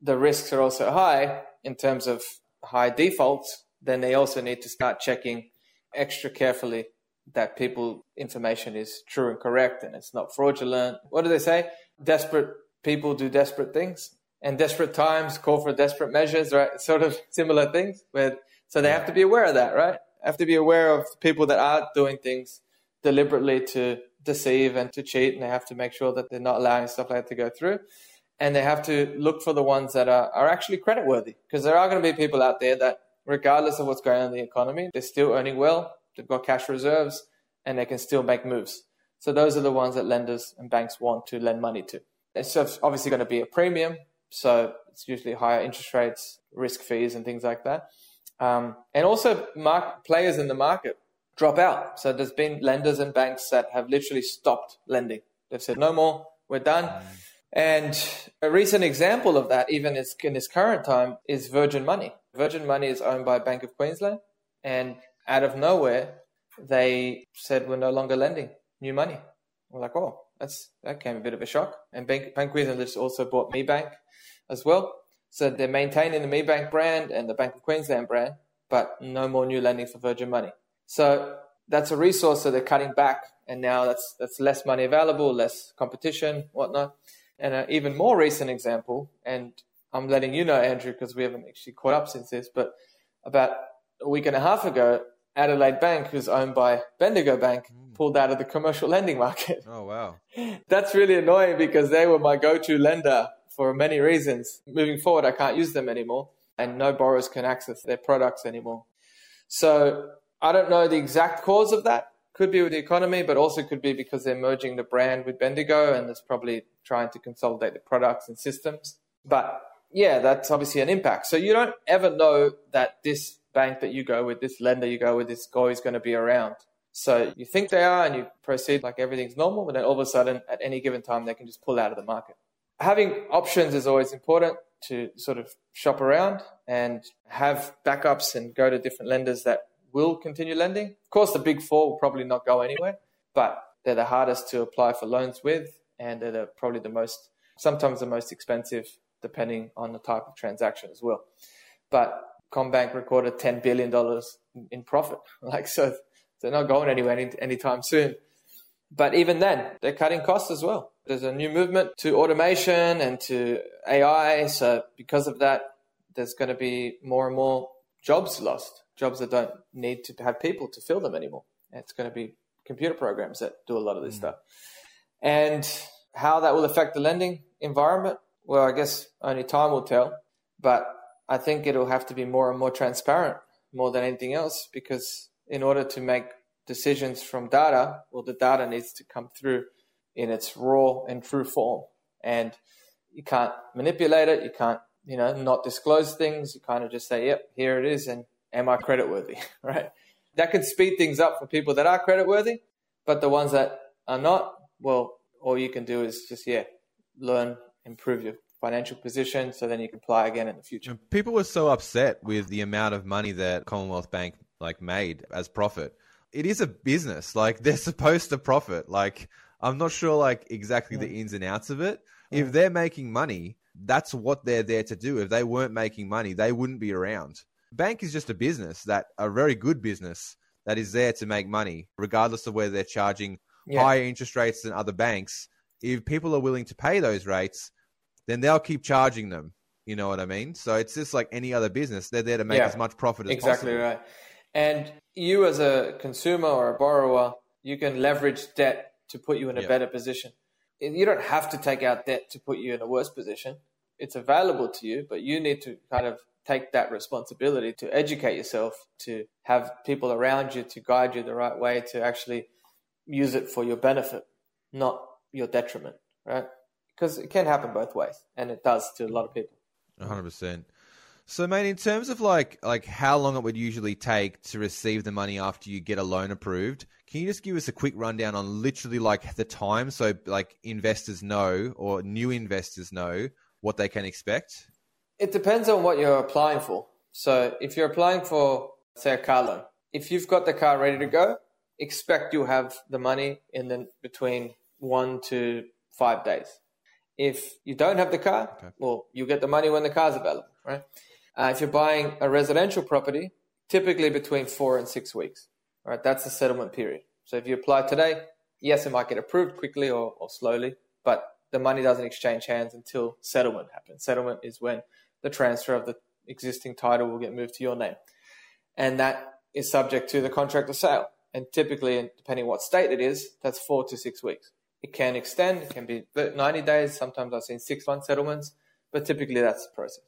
the risks are also high in terms of high defaults, then they also need to start checking extra carefully that people information is true and correct and it's not fraudulent. What do they say? Desperate people do desperate things and desperate times call for desperate measures, right? Sort of similar things. Where, so they have to be aware of that, right? Have to be aware of people that are doing things deliberately to deceive and to cheat, and they have to make sure that they're not allowing stuff like that to go through. And they have to look for the ones that are, are actually credit worthy, because there are going to be people out there that, regardless of what's going on in the economy, they're still earning well, they've got cash reserves, and they can still make moves. So those are the ones that lenders and banks want to lend money to. It's obviously going to be a premium so it's usually higher interest rates, risk fees, and things like that. Um, and also, mark, players in the market drop out. So there's been lenders and banks that have literally stopped lending. They've said, no more, we're done. And a recent example of that, even in this current time, is Virgin Money. Virgin Money is owned by Bank of Queensland. And out of nowhere, they said, we're no longer lending new money. We're like, oh, that's, that came a bit of a shock. And Bank, Bank Queensland also bought Me Bank as well. So they're maintaining the MeBank brand and the Bank of Queensland brand, but no more new lending for Virgin Money. So that's a resource that they're cutting back, and now that's that's less money available, less competition, whatnot. And an even more recent example, and I'm letting you know, Andrew, because we haven't actually caught up since this, but about a week and a half ago, Adelaide Bank, who's owned by Bendigo Bank, mm. pulled out of the commercial lending market. Oh wow, that's really annoying because they were my go-to lender for many reasons. Moving forward, I can't use them anymore, and no borrowers can access their products anymore. So I don't know the exact cause of that. Could be with the economy, but also could be because they're merging the brand with Bendigo and it's probably trying to consolidate the products and systems. But yeah, that's obviously an impact. So you don't ever know that this bank that you go with, this lender you go with, this guy is going to be around. So you think they are and you proceed like everything's normal, but then all of a sudden, at any given time, they can just pull out of the market. Having options is always important to sort of shop around and have backups and go to different lenders that will continue lending. Of course, the big four will probably not go anywhere, but they're the hardest to apply for loans with, and they're the, probably the most, sometimes the most expensive, depending on the type of transaction as well. But CommBank recorded $10 billion in profit. Like, so they're not going anywhere any, anytime soon. But even then, they're cutting costs as well. There's a new movement to automation and to AI. So because of that, there's going to be more and more jobs lost, jobs that don't need to have people to fill them anymore. It's going to be computer programs that do a lot of this mm. stuff. And how that will affect the lending environment, well, I guess only time will tell. But I think it'll have to be more and more transparent more than anything else because in order to make decisions from data, well, the data needs to come through in its raw and true form. And you can't manipulate it. You can't, you know, not disclose things. You kind of just say, yep, here it is. And am I credit worthy? right. That could speed things up for people that are credit worthy, but the ones that are not, well, all you can do is just, yeah, learn, improve your financial position so then you can apply again in the future. People were so upset with the amount of money that Commonwealth Bank like made as profit. It is a business. Like they're supposed to profit. Like I'm not sure like exactly yeah. the ins and outs of it. Yeah. If they're making money, that's what they're there to do. If they weren't making money, they wouldn't be around. Bank is just a business that a very good business that is there to make money, regardless of whether they're charging yeah. higher interest rates than other banks. If people are willing to pay those rates, then they'll keep charging them. You know what I mean? So it's just like any other business. They're there to make yeah, as much profit as exactly possible. Exactly right. And you, as a consumer or a borrower, you can leverage debt to put you in a yeah. better position. You don't have to take out debt to put you in a worse position. It's available to you, but you need to kind of take that responsibility to educate yourself, to have people around you to guide you the right way to actually use it for your benefit, not your detriment, right? Because it can happen both ways, and it does to a lot of people. 100%. So, mate, in terms of like like how long it would usually take to receive the money after you get a loan approved, can you just give us a quick rundown on literally like the time, so like investors know or new investors know what they can expect? It depends on what you're applying for. So, if you're applying for, say, a car loan, if you've got the car ready to go, expect you'll have the money in the between one to five days. If you don't have the car, okay. well, you get the money when the car's available, right? Uh, if you're buying a residential property, typically between four and six weeks. Right, that's the settlement period. So if you apply today, yes, it might get approved quickly or, or slowly, but the money doesn't exchange hands until settlement happens. Settlement is when the transfer of the existing title will get moved to your name, and that is subject to the contract of sale. And typically, depending what state it is, that's four to six weeks. It can extend, it can be 90 days. Sometimes I've seen six month settlements, but typically that's the process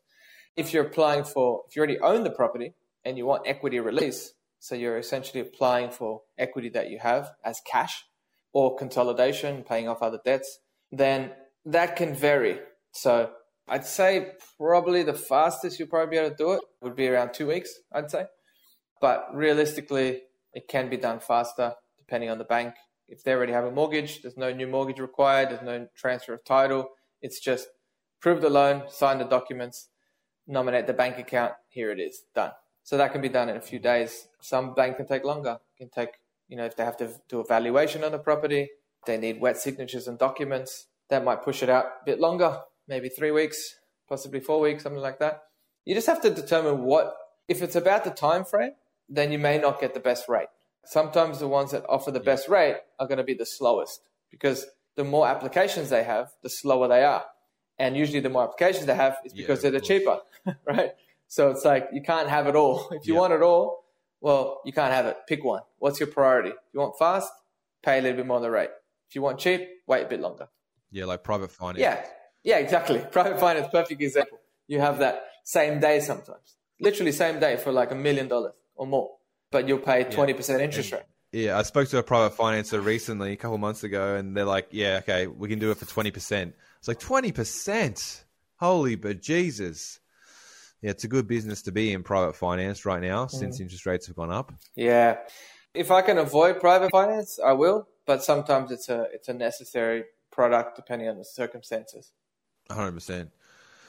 if you're applying for, if you already own the property and you want equity release, so you're essentially applying for equity that you have as cash or consolidation, paying off other debts, then that can vary. So I'd say probably the fastest you'll probably be able to do it would be around two weeks, I'd say. But realistically, it can be done faster depending on the bank. If they already have a mortgage, there's no new mortgage required, there's no transfer of title. It's just prove the loan, sign the documents, nominate the bank account. Here it is, done. So that can be done in a few days. Some bank can take longer. It can take, you know, if they have to do a valuation on the property, they need wet signatures and documents. That might push it out a bit longer, maybe three weeks, possibly four weeks, something like that. You just have to determine what, if it's about the time frame, then you may not get the best rate. Sometimes the ones that offer the best rate are going to be the slowest because the more applications they have, the slower they are and usually the more applications they have is because yeah, they're the cheaper, right? So it's like you can't have it all. If you yeah. want it all, well, you can't have it. Pick one. What's your priority? If you want fast, pay a little bit more on the rate. If you want cheap, wait a bit longer. Yeah, like private finance. Yeah, yeah, exactly. Private finance, perfect example. You have that same day sometimes, literally same day for like a million dollars or more, but you'll pay twenty yeah. percent interest rate. Yeah, I spoke to a private financer recently, a couple months ago, and they're like, "Yeah, okay, we can do it for twenty percent." It's like twenty percent. Holy but Jesus. Yeah, it's a good business to be in private finance right now mm. since interest rates have gone up. Yeah. If I can avoid private finance, I will, but sometimes it's a it's a necessary product depending on the circumstances. 100%.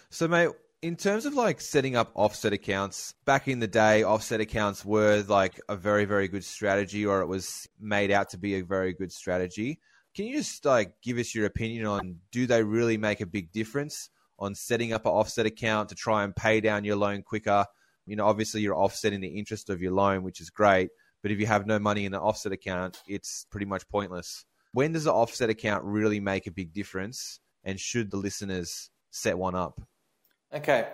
So, mate, in terms of like setting up offset accounts, back in the day, offset accounts were like a very, very good strategy, or it was made out to be a very good strategy. Can you just like give us your opinion on do they really make a big difference on setting up an offset account to try and pay down your loan quicker? You know, obviously you're offsetting the interest of your loan, which is great. But if you have no money in the offset account, it's pretty much pointless. When does the offset account really make a big difference? And should the listeners set one up? Okay.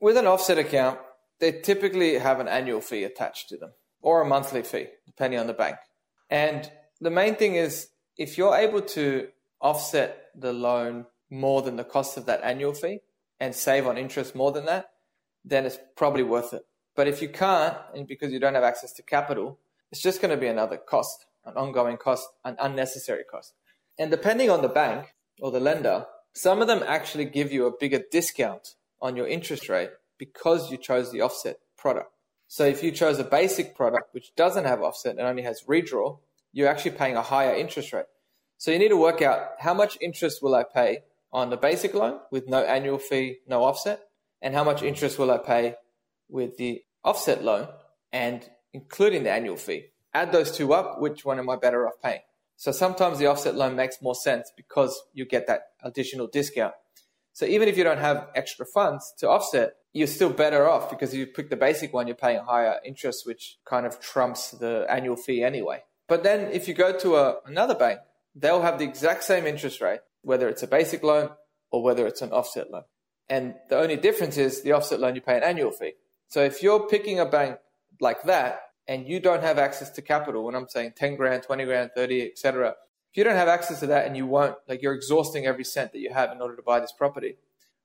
With an offset account, they typically have an annual fee attached to them or a monthly fee, depending on the bank. And the main thing is if you're able to offset the loan more than the cost of that annual fee and save on interest more than that, then it's probably worth it. But if you can't, and because you don't have access to capital, it's just going to be another cost, an ongoing cost, an unnecessary cost. And depending on the bank or the lender, some of them actually give you a bigger discount on your interest rate because you chose the offset product. So if you chose a basic product which doesn't have offset and only has redraw, you're actually paying a higher interest rate. So you need to work out how much interest will I pay on the basic loan with no annual fee, no offset, and how much interest will I pay with the offset loan and including the annual fee. Add those two up, which one am I better off paying? So sometimes the offset loan makes more sense because you get that additional discount. So even if you don't have extra funds to offset, you're still better off because if you pick the basic one, you're paying higher interest, which kind of trumps the annual fee anyway. But then if you go to a, another bank, they'll have the exact same interest rate, whether it's a basic loan or whether it's an offset loan. And the only difference is the offset loan, you pay an annual fee. So if you're picking a bank like that, and you don't have access to capital, when I'm saying 10 grand, 20 grand, 30, etc., if you don't have access to that and you won't, like you're exhausting every cent that you have in order to buy this property,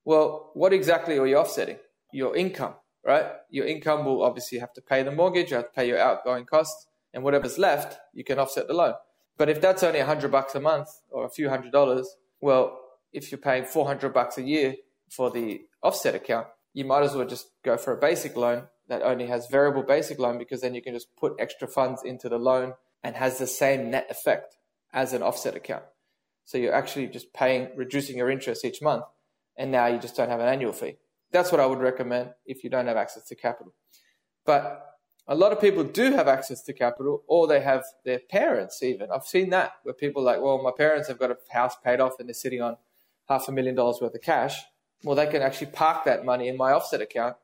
well, what exactly are you offsetting? Your income, right? Your income will obviously have to pay the mortgage, you have to pay your outgoing costs, and whatever's left, you can offset the loan. But if that's only hundred bucks a month or a few hundred dollars, well, if you're paying 400 bucks a year for the offset account, you might as well just go for a basic loan that only has variable basic loan because then you can just put extra funds into the loan and has the same net effect as an offset account. So you're actually just paying, reducing your interest each month, and now you just don't have an annual fee. That's what I would recommend if you don't have access to capital. But a lot of people do have access to capital, or they have their parents even. I've seen that where people like, well, my parents have got a house paid off and they're sitting on half a million dollars worth of cash. Well, they can actually park that money in my offset account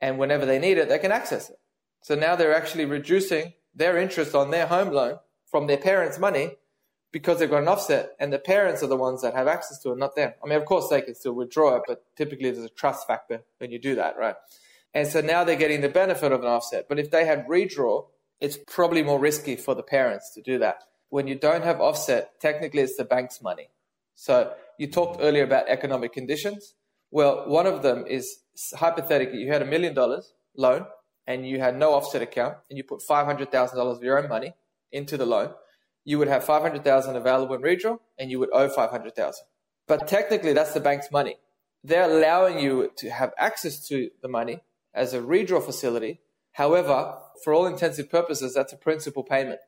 and whenever they need it, they can access it. So now they're actually reducing their interest on their home loan from their parents' money because they've got an offset, and the parents are the ones that have access to it, not them. I mean, of course, they can still withdraw it, but typically there's a trust factor when you do that, right? And so now they're getting the benefit of an offset. But if they had redraw, it's probably more risky for the parents to do that. When you don't have offset, technically it's the bank's money. So you talked earlier about economic conditions. Well, one of them is hypothetically, you had a million dollars loan and you had no offset account and you put $500,000 of your own money into the loan, you would have 500,000 available in redraw and you would owe 500,000. But technically that's the bank's money. They're allowing you to have access to the money as a redraw facility. However, for all intensive purposes, that's a principal payment.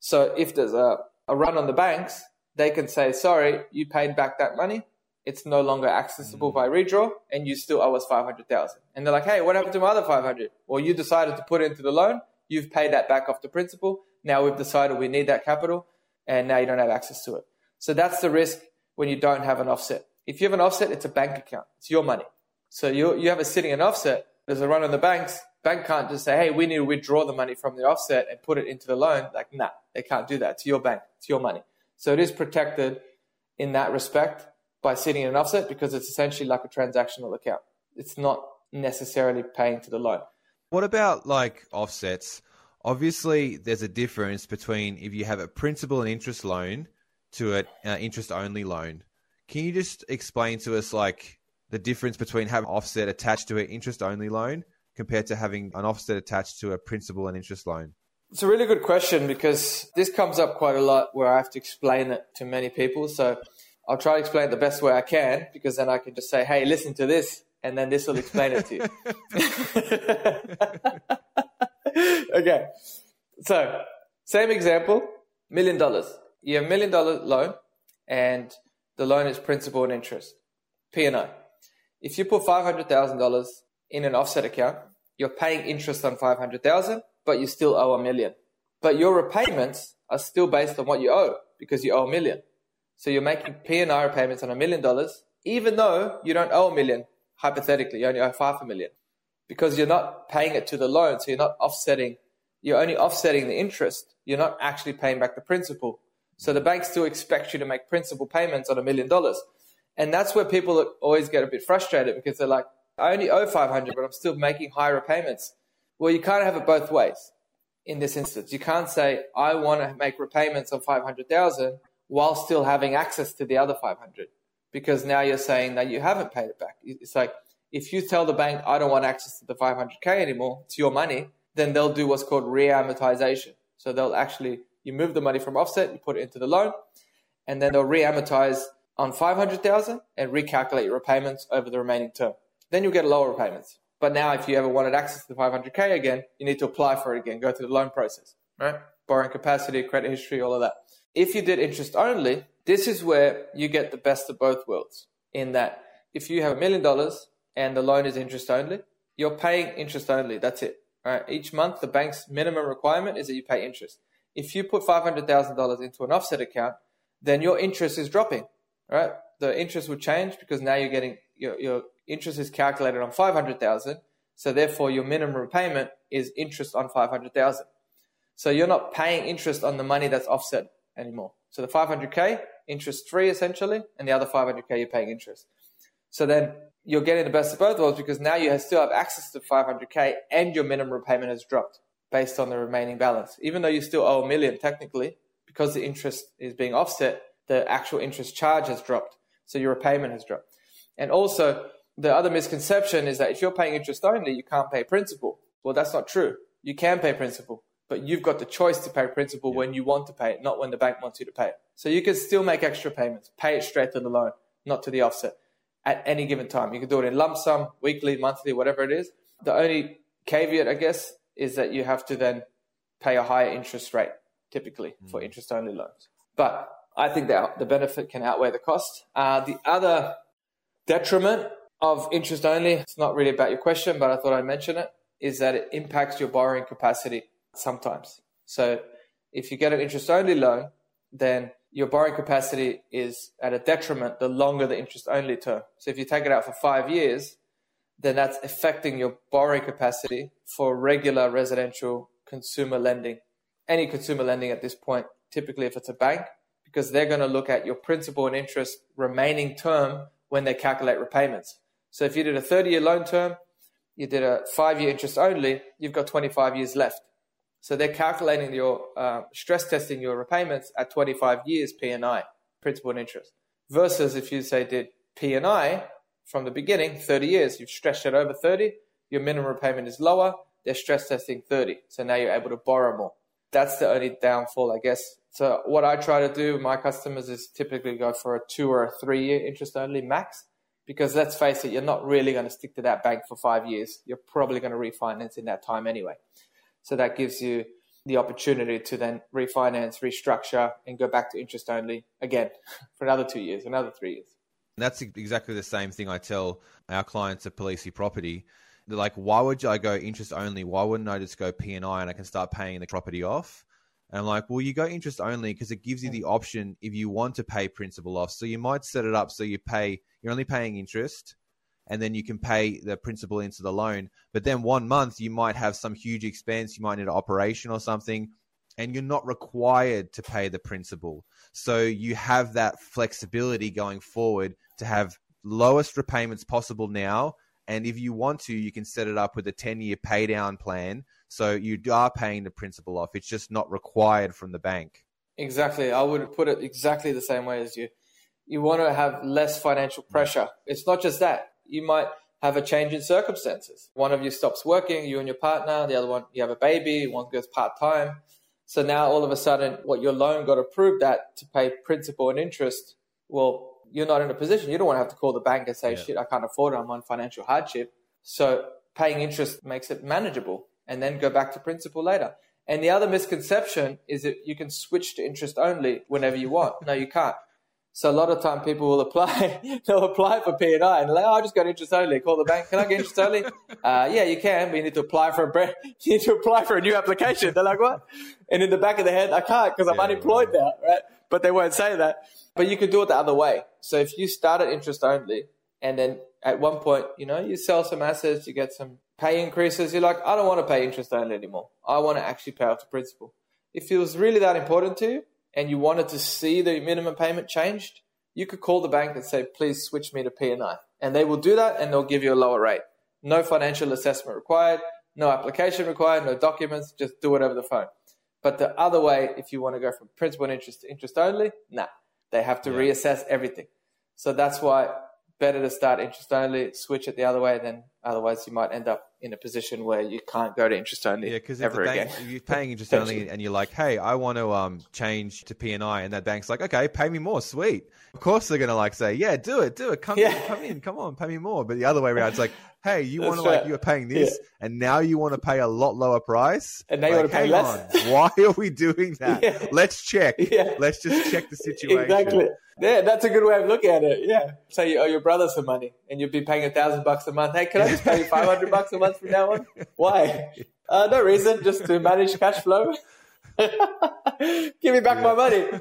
So if there's a, a run on the banks, they can say, sorry, you paid back that money it's no longer accessible by redraw and you still owe us 500,000. And they're like, hey, what happened to my other 500? Well, you decided to put into the loan. You've paid that back off the principal. Now we've decided we need that capital and now you don't have access to it. So that's the risk when you don't have an offset. If you have an offset, it's a bank account. It's your money. So you, you have a sitting an offset. There's a run on the banks. Bank can't just say, hey, we need to withdraw the money from the offset and put it into the loan. Like, nah, they can't do that. It's your bank. It's your money. So it is protected in that respect by sitting in an offset because it's essentially like a transactional account. It's not necessarily paying to the loan. What about like offsets? Obviously, there's a difference between if you have a principal and interest loan to an uh, interest only loan. Can you just explain to us like the difference between having offset attached to an interest only loan compared to having an offset attached to a principal and interest loan? It's a really good question because this comes up quite a lot where I have to explain it to many people. So I'll try to explain it the best way I can because then I can just say, hey, listen to this, and then this will explain it to you. okay. So, same example million dollars. You have a million dollar loan, and the loan is principal and interest, P&I. If you put $500,000 in an offset account, you're paying interest on 500,000, but you still owe a million. But your repayments are still based on what you owe because you owe a million. So you're making P&I repayments on a million dollars, even though you don't owe a million, hypothetically, you only owe half a million because you're not paying it to the loan. So you're not offsetting, you're only offsetting the interest. You're not actually paying back the principal. So the bank still expects you to make principal payments on a million dollars. And that's where people always get a bit frustrated because they're like, I only owe 500, but I'm still making higher repayments. Well, you can't have it both ways in this instance. You can't say, I want to make repayments on 500,000 while still having access to the other 500 because now you're saying that you haven't paid it back. It's like if you tell the bank, I don't want access to the 500K anymore, it's your money, then they'll do what's called reamortization. So they'll actually, you move the money from offset, you put it into the loan, and then they'll reamortize on 500,000 and recalculate your repayments over the remaining term. Then you'll get lower repayments. But now if you ever wanted access to the 500K again, you need to apply for it again, go through the loan process, right? Borrowing capacity, credit history, all of that. If you did interest only, this is where you get the best of both worlds in that if you have a million dollars and the loan is interest only, you're paying interest only. That's it. Right? Each month, the bank's minimum requirement is that you pay interest. If you put $500,000 into an offset account, then your interest is dropping, right? The interest will change because now you're getting your, your interest is calculated on 500,000. So therefore your minimum repayment is interest on 500,000. So you're not paying interest on the money that's offset anymore. So the 500k interest free essentially, and the other 500k you're paying interest. So then you're getting the best of both worlds because now you still have access to 500k and your minimum repayment has dropped based on the remaining balance. Even though you still owe a million technically, because the interest is being offset, the actual interest charge has dropped. So your repayment has dropped. And also, the other misconception is that if you're paying interest only, you can't pay principal. Well, that's not true. You can pay principal but you've got the choice to pay principal yeah. when you want to pay it, not when the bank wants you to pay it. So you can still make extra payments, pay it straight to the loan, not to the offset at any given time. You can do it in lump sum, weekly, monthly, whatever it is. The only caveat, I guess, is that you have to then pay a higher interest rate typically mm. for interest only loans. But I think that the benefit can outweigh the cost. Uh, the other detriment of interest only, it's not really about your question, but I thought I'd mention it, is that it impacts your borrowing capacity sometimes. So if you get an interest only loan, then your borrowing capacity is at a detriment the longer the interest only term. So if you take it out for five years, then that's affecting your borrowing capacity for regular residential consumer lending. Any consumer lending at this point, typically if it's a bank, because they're going to look at your principal and interest remaining term when they calculate repayments. So if you did a 30 year loan term, you did a five year interest only, you've got 25 years left. So they're calculating your uh, stress testing your repayments at 25 years P&I, principal and interest, versus if you say did P&I from the beginning, 30 years, you've stretched it over 30, your minimum repayment is lower, they're stress testing 30. So now you're able to borrow more. That's the only downfall, I guess. So what I try to do with my customers is typically go for a two or a three year interest only max. Because let's face it, you're not really going to stick to that bank for five years. You're probably going to refinance in that time anyway. So that gives you the opportunity to then refinance, restructure, and go back to interest only again for another two years, another three years. That's exactly the same thing I tell our clients at Polisi Property. Like, why would I go interest only? Why wouldn't I just go P and I and I can start paying the property off? And I'm like, well, you go interest only because it gives you the option if you want to pay principal off. So you might set it up so you pay, you're only paying interest and then you can pay the principal into the loan. But then one month you might have some huge expense, you might need an operation or something, and you're not required to pay the principal. So you have that flexibility going forward to have lowest repayments possible now. And if you want to, you can set it up with a 10 year pay down plan. So you are paying the principal off. It's just not required from the bank. Exactly. I would put it exactly the same way as you. You want to have less financial pressure. It's not just that you might have a change in circumstances. One of you stops working, you and your partner, the other one, you have a baby, one goes part time. So now all of a sudden, what your loan got approved at to pay principal and interest, well, you're not in a position. You don't want to have to call the bank and say, Yeah. shit, I can't afford it. I'm on financial hardship. So paying interest makes it manageable and then go back to principal later. And the other misconception is that you can switch to interest only whenever you want. No, you can't. So a lot of time people will apply, they'll apply for P and I, and they're like, oh, I just got interest only. Call the bank. Can I get interest only? Uh, yeah, you can, but you need to apply for a bre- you need to apply for a new application. They're like, what? And in the back of their head, I can't because I'm Yeah, unemployed now, right? But they won't say that. But you can do it the other way. So if you start at interest only, and then at one point, you know, you sell some assets, you get some pay increases. You're like, I don't want to pay interest only anymore. I want to actually pay off the principal. If it was really that important to you, and you wanted to see the minimum payment changed, you could call the bank and say, please switch me to P&I. And they will do that and they'll give you a lower rate. No financial assessment required, no application required, no documents, just do it over the phone. But the other way, if you want to go from principal and interest to interest only, nah, they have to Yeah. reassess everything. So that's why better to start interest only, switch it the other way, then otherwise you might end up in a position where you can't go to interest only Yeah, because if ever the bank, again. if you're paying interest only and you're like, hey, I want to um change to P and that bank's like, okay, pay me more, sweet. Of course they're gonna like say, yeah, do it, do it, come Yeah. in, come in, come on, pay me more. But the other way around, it's like, hey, you want to like you were paying this, and now you want to pay a lot lower price, And now you wanna pay hang less. on, Why are we doing that? Yeah. Let's check. Yeah. Let's just check the situation. Exactly. Yeah, that's a good way of looking at it. Yeah. Say you owe your brother some money and you'd be paying a thousand bucks a month. Hey, can I just pay 500 bucks a month from now on? Why? Uh, no reason, just to manage cash flow. Give me back my money.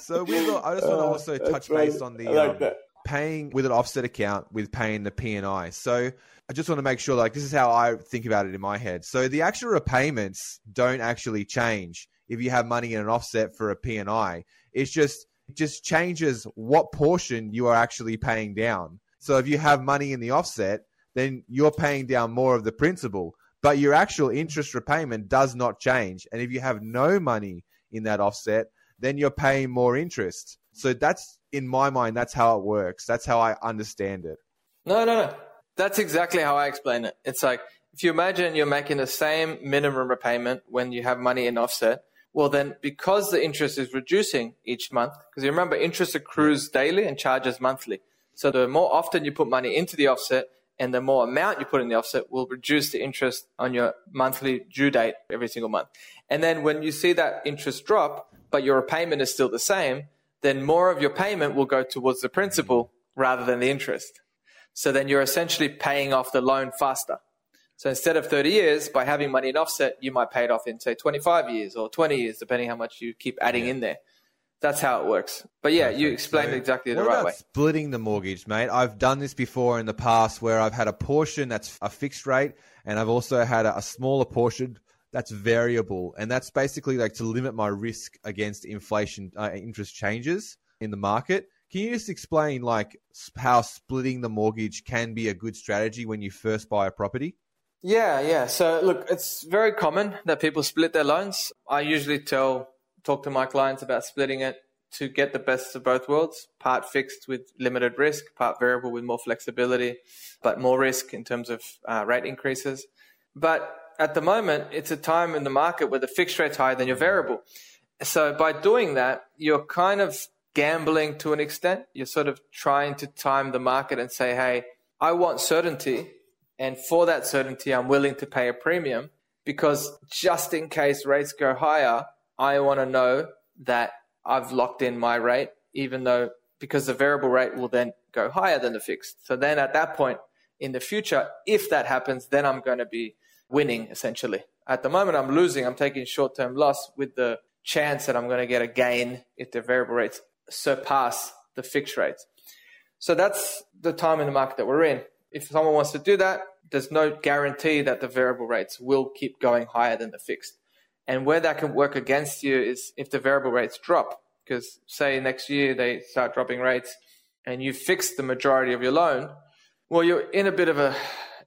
So we, I just want to Uh, also touch base on the like um, paying with an offset account with paying the P&I. So I just want to make sure like this is how I think about it in my head. So the actual repayments don't actually change if you have money in an offset for a P&I. It's just it just changes what portion you are actually paying down. So if you have money in the offset, then you're paying down more of the principal, but your actual interest repayment does not change. And if you have no money in that offset, then you're paying more interest. So that's in my mind, that's how it works. That's how I understand it. No, no, no. That's exactly how I explain it. It's like if you imagine you're making the same minimum repayment when you have money in offset, well, then because the interest is reducing each month, because you remember interest accrues daily and charges monthly. So the more often you put money into the offset and the more amount you put in the offset will reduce the interest on your monthly due date every single month. And then when you see that interest drop, but your repayment is still the same, then more of your payment will go towards the principal rather than the interest. So then you're essentially paying off the loan faster. So instead of 30 years, by having money in offset, you might pay it off in, say, 25 years or 20 years, depending how much you keep adding in there. That's how it works. But yeah, you explained So exactly the right about way. Splitting the mortgage, mate. I've done this before in the past where I've had a portion that's a fixed rate, and I've also had a, a smaller portion that's variable, and that's basically like to limit my risk against inflation, uh, interest changes in the market. Can you just explain like how splitting the mortgage can be a good strategy when you first buy a property? Yeah, yeah. So look, it's very common that people split their loans. I usually tell, talk to my clients about splitting it to get the best of both worlds, part fixed with limited risk, part variable with more flexibility, but more risk in terms of uh, rate increases. But at the moment, it's a time in the market where the fixed rate's higher than your variable. So by doing that, you're kind of gambling to an extent. You're sort of trying to time the market and say, hey, I want certainty. And for that certainty, I'm willing to pay a premium because just in case rates go higher, I want to know that I've locked in my rate, even though because the variable rate will then go higher than the fixed. So then at that point in the future, if that happens, then I'm going to be winning essentially. At the moment, I'm losing. I'm taking short term loss with the chance that I'm going to get a gain if the variable rates surpass the fixed rates. So that's the time in the market that we're in. If someone wants to do that, there's no guarantee that the variable rates will keep going higher than the fixed. And where that can work against you is if the variable rates drop, because say next year they start dropping rates and you fix the majority of your loan, well, you're in a bit of a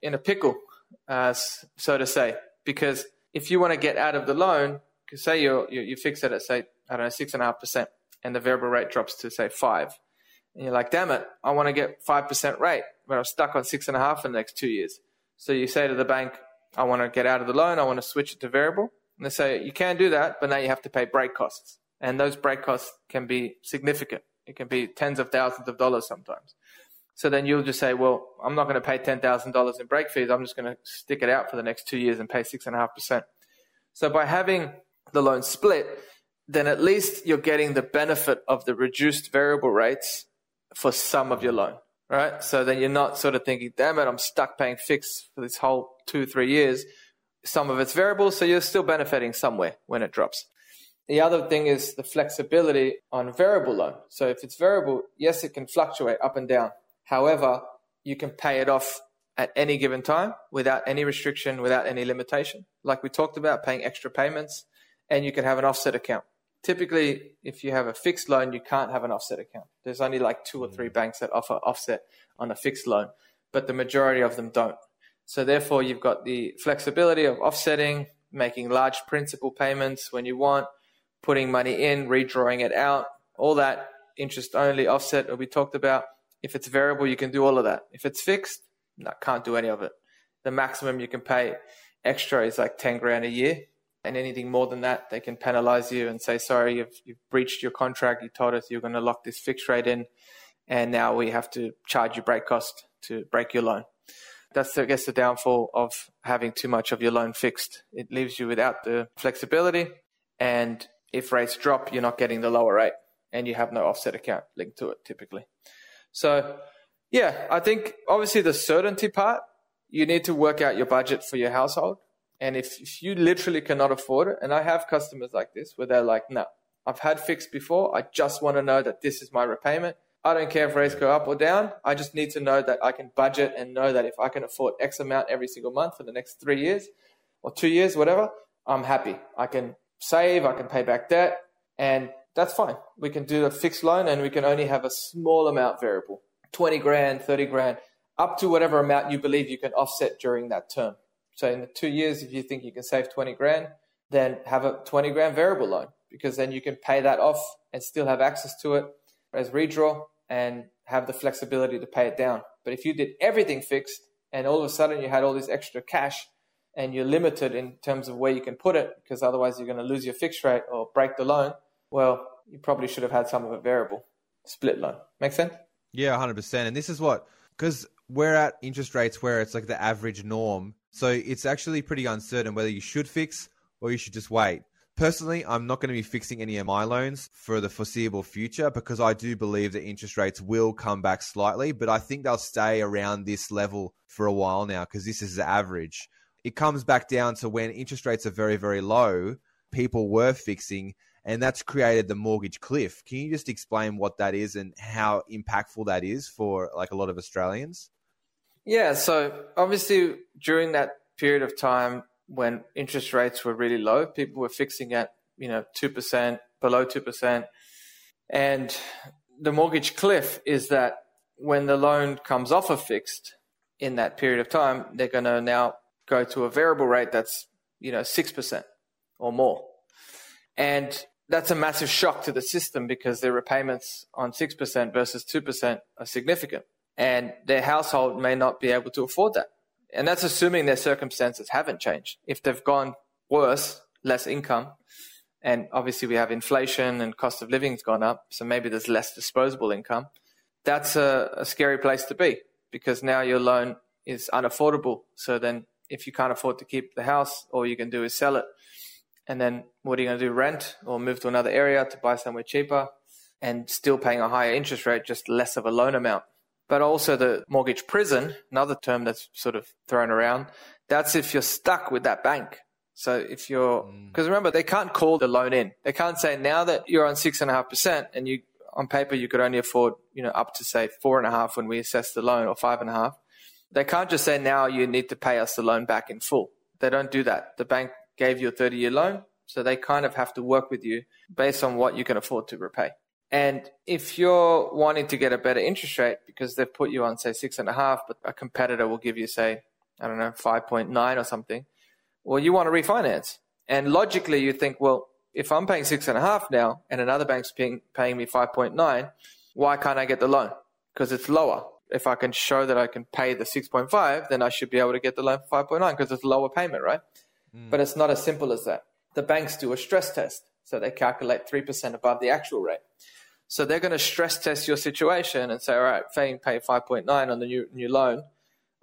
in a pickle, uh, so to say, because if you want to get out of the loan, because say you you fix it at say I don't know six and a half percent, and the variable rate drops to say five, and you're like, damn it, I want to get five percent rate, but I'm stuck on six and a half for the next two years. So you say to the bank, I want to get out of the loan, I want to switch it to variable, and they say you can do that, but now you have to pay break costs, and those break costs can be significant. It can be tens of thousands of dollars sometimes. So then you'll just say, well, I'm not going to pay $10,000 in break fees. I'm just going to stick it out for the next two years and pay 6.5%. So by having the loan split, then at least you're getting the benefit of the reduced variable rates for some of your loan, right? So then you're not sort of thinking, damn it, I'm stuck paying fixed for this whole two, three years. Some of it's variable, so you're still benefiting somewhere when it drops. The other thing is the flexibility on variable loan. So if it's variable, yes, it can fluctuate up and down. However, you can pay it off at any given time without any restriction, without any limitation. Like we talked about, paying extra payments, and you can have an offset account. Typically, if you have a fixed loan, you can't have an offset account. There's only like two or three mm. banks that offer offset on a fixed loan, but the majority of them don't. So therefore, you've got the flexibility of offsetting, making large principal payments when you want, putting money in, redrawing it out, all that interest only offset that we talked about. If it's variable, you can do all of that. If it's fixed, no, can't do any of it. The maximum you can pay extra is like 10 grand a year. And anything more than that, they can penalize you and say, sorry, you've, you've breached your contract. You told us you're going to lock this fixed rate in. And now we have to charge you break cost to break your loan. That's, I guess, the downfall of having too much of your loan fixed. It leaves you without the flexibility. And if rates drop, you're not getting the lower rate and you have no offset account linked to it typically. So, yeah, I think obviously the certainty part, you need to work out your budget for your household. And if, if you literally cannot afford it, and I have customers like this where they're like, no, I've had fixed before. I just want to know that this is my repayment. I don't care if rates go up or down. I just need to know that I can budget and know that if I can afford X amount every single month for the next three years or two years, whatever, I'm happy. I can save, I can pay back debt, and that's fine. We can do a fixed loan and we can only have a small amount variable 20 grand, 30 grand, up to whatever amount you believe you can offset during that term. So in two years, if you think you can save 20 grand, then have a 20 grand variable loan because then you can pay that off and still have access to it as redraw and have the flexibility to pay it down. But if you did everything fixed and all of a sudden you had all this extra cash and you're limited in terms of where you can put it because otherwise you're going to lose your fixed rate or break the loan, well, you probably should have had some of it variable, split loan. Make sense? Yeah, 100%. And this is what, because we're at interest rates where it's like the average norm. So it's actually pretty uncertain whether you should fix or you should just wait. Personally, I'm not going to be fixing any of my loans for the foreseeable future because I do believe that interest rates will come back slightly, but I think they'll stay around this level for a while now because this is the average. It comes back down to when interest rates are very, very low, people were fixing and that's created the mortgage cliff. Can you just explain what that is and how impactful that is for like a lot of Australians? Yeah, so obviously during that period of time when interest rates were really low, people were fixing at, you know, 2%, below 2%. And the mortgage cliff is that when the loan comes off of fixed in that period of time, they're going to now go to a variable rate that's, you know, 6% or more. And that's a massive shock to the system because their repayments on 6% versus 2% are significant. And their household may not be able to afford that. And that's assuming their circumstances haven't changed. If they've gone worse, less income, and obviously we have inflation and cost of living's gone up, so maybe there's less disposable income. That's a, a scary place to be because now your loan is unaffordable. So then if you can't afford to keep the house, all you can do is sell it and then what are you going to do? Rent or move to another area to buy somewhere cheaper and still paying a higher interest rate, just less of a loan amount. But also the mortgage prison, another term that's sort of thrown around, that's if you're stuck with that bank. So if you're, because mm. remember, they can't call the loan in. They can't say now that you're on six and a half percent and you, on paper, you could only afford, you know, up to say four and a half when we assess the loan or five and a half. They can't just say now you need to pay us the loan back in full. They don't do that. The bank gave you a 30 year loan. So they kind of have to work with you based on what you can afford to repay. And if you're wanting to get a better interest rate because they've put you on, say, six and a half, but a competitor will give you, say, I don't know, 5.9 or something, well, you want to refinance. And logically, you think, well, if I'm paying six and a half now and another bank's paying, paying me 5.9, why can't I get the loan? Because it's lower. If I can show that I can pay the 6.5, then I should be able to get the loan for 5.9 because it's a lower payment, right? Mm. But it's not as simple as that. The banks do a stress test. So they calculate 3% above the actual rate. So they're going to stress test your situation and say, all right, Fane pay 5.9 on the new, new loan.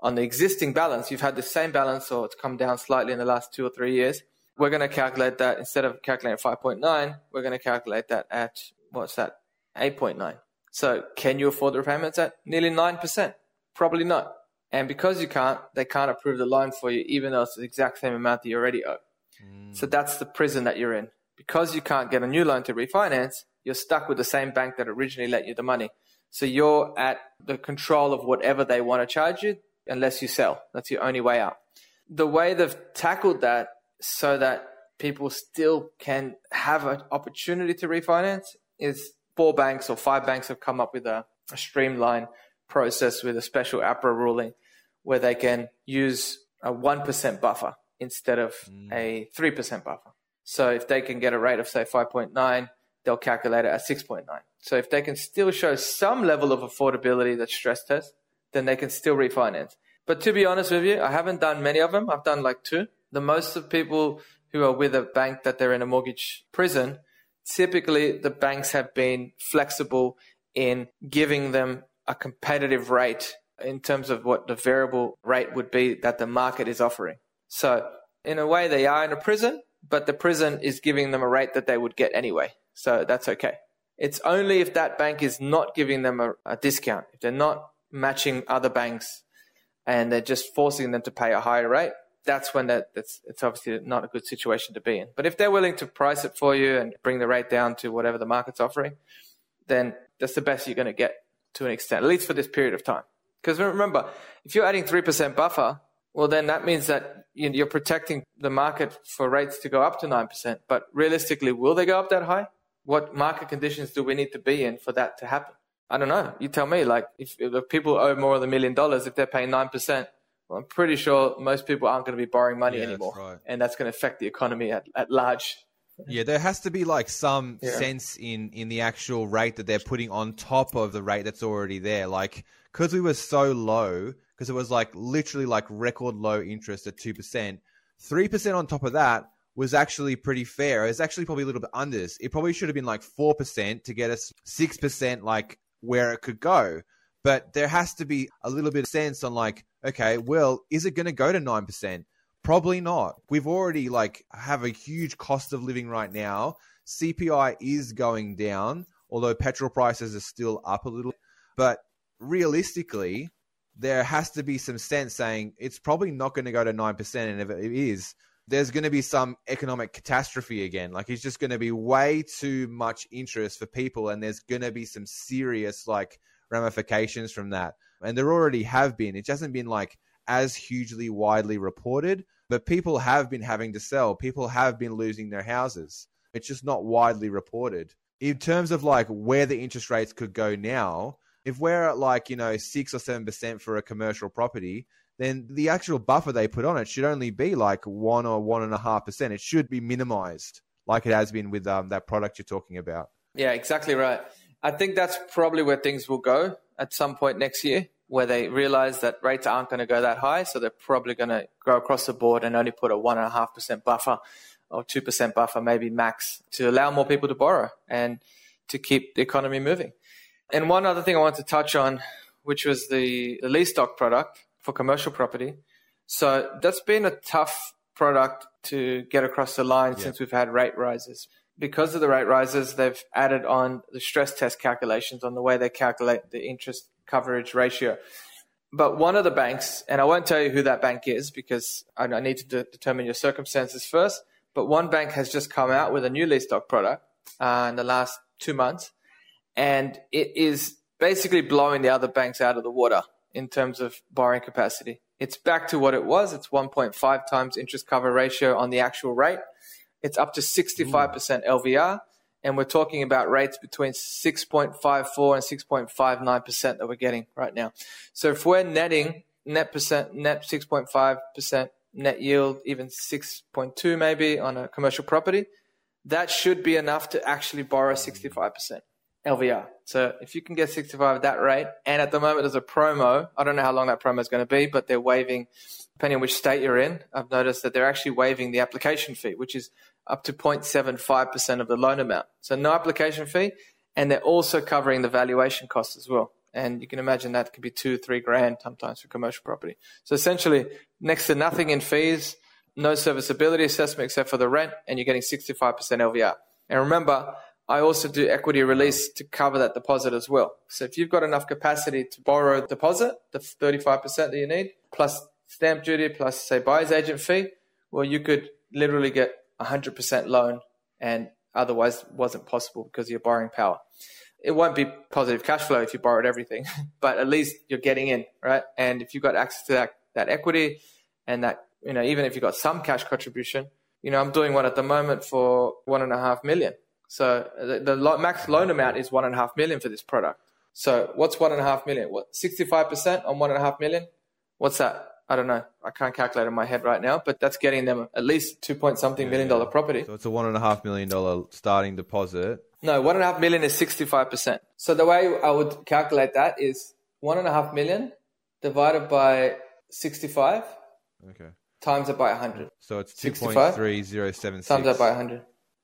On the existing balance, you've had the same balance or it's come down slightly in the last two or three years. We're going to calculate that instead of calculating 5.9, we're going to calculate that at, what's that, 8.9. So can you afford the repayments at nearly 9%? Probably not. And because you can't, they can't approve the loan for you, even though it's the exact same amount that you already owe. Mm. So that's the prison that you're in. Because you can't get a new loan to refinance, you're stuck with the same bank that originally lent you the money. So you're at the control of whatever they want to charge you unless you sell. That's your only way out. The way they've tackled that so that people still can have an opportunity to refinance is four banks or five banks have come up with a, a streamlined process with a special APRA ruling where they can use a 1% buffer instead of mm. a 3% buffer. So if they can get a rate of, say, 5.9, they'll calculate it at 6.9. So if they can still show some level of affordability that stress test, then they can still refinance. But to be honest with you, I haven't done many of them. I've done like two. The most of people who are with a bank that they're in a mortgage prison typically the banks have been flexible in giving them a competitive rate in terms of what the variable rate would be that the market is offering. So, in a way, they are in a prison, but the prison is giving them a rate that they would get anyway. So, that's okay. It's only if that bank is not giving them a, a discount, if they're not matching other banks and they're just forcing them to pay a higher rate, that's when that, that's it's obviously not a good situation to be in. But if they're willing to price it for you and bring the rate down to whatever the market's offering, then that's the best you're going to get to an extent, at least for this period of time. Because remember, if you're adding 3% buffer, well, then that means that you're protecting the market for rates to go up to 9%. But realistically, will they go up that high? What market conditions do we need to be in for that to happen? I don't know. You tell me. Like, if, if people owe more than a million dollars, if they're paying 9%, well, I'm pretty sure most people aren't going to be borrowing money yeah, anymore, that's right. and that's going to affect the economy at, at large. Yeah, there has to be like some yeah. sense in in the actual rate that they're putting on top of the rate that's already there. Like because we were so low, because it was like literally like record low interest at two percent, three percent on top of that was actually pretty fair. It was actually probably a little bit under this. It probably should have been like four percent to get us six percent, like where it could go. But there has to be a little bit of sense on like okay, well, is it going to go to 9%? Probably not. We've already like have a huge cost of living right now. CPI is going down, although petrol prices are still up a little. But realistically, there has to be some sense saying it's probably not going to go to 9%. And if it is, there's going to be some economic catastrophe again. Like it's just going to be way too much interest for people. And there's going to be some serious like ramifications from that and there already have been. It hasn't been like as hugely widely reported, but people have been having to sell. People have been losing their houses. It's just not widely reported. In terms of like where the interest rates could go now, if we're at like, you know, six or seven percent for a commercial property, then the actual buffer they put on it should only be like one or one and a half percent. It should be minimized like it has been with um, that product you're talking about. Yeah, exactly right. I think that's probably where things will go at some point next year, where they realize that rates aren't going to go that high. So they're probably going to go across the board and only put a 1.5% buffer or 2% buffer, maybe max, to allow more people to borrow and to keep the economy moving. And one other thing I want to touch on, which was the, the lease doc product for commercial property. So that's been a tough product to get across the line yeah. since we've had rate rises because of the rate rises, they've added on the stress test calculations on the way they calculate the interest coverage ratio. But one of the banks, and I won't tell you who that bank is because I, need to de- determine your circumstances first. But one bank has just come out with a new lease doc product uh, in the last two months, and it is basically blowing the other banks out of the water in terms of borrowing capacity. It's back to what it was. It's 1.5 times interest cover ratio on the actual rate it's up to 65% LVR. And we're talking about rates between 6.54 and 6.59% that we're getting right now. So if we're netting net percent, net 6.5% net yield, even 6.2 maybe on a commercial property, that should be enough to actually borrow 65%. LVR. So if you can get 65 at that rate, and at the moment there's a promo, I don't know how long that promo is going to be, but they're waiving, depending on which state you're in, I've noticed that they're actually waiving the application fee, which is up to 0.75% of the loan amount. So no application fee. and they're also covering the valuation costs as well. And you can imagine that could be two, three grand sometimes for commercial property. So essentially, next to nothing in fees, no serviceability assessment except for the rent, and you're getting 65% LVR. And remember, I also do equity release to cover that deposit as well. So if you've got enough capacity to borrow deposit, the 35% that you need, plus stamp duty, plus say buyer's agent fee, well, you could literally get 100% loan and otherwise wasn't possible because of your borrowing power. It won't be positive cash flow if you borrowed everything, but at least you're getting in, right? And if you've got access to that, that equity and that, you know, even if you've got some cash contribution, you know, I'm doing one at the moment for one and a half million so the, the max loan amount is one and a half million for this product. So what's one and a half million? What sixty-five percent on one and a half million? What's that? I don't know. I can't calculate in my head right now, but that's getting them at least two point something yeah, million dollar property. So it's a one and a half million dollar starting deposit. No, one and a half million is sixty-five percent. So the way I would calculate that is one and a half million divided by sixty-five. Okay. Times it by hundred. So it's two point three zero seven six. Times that by hundred.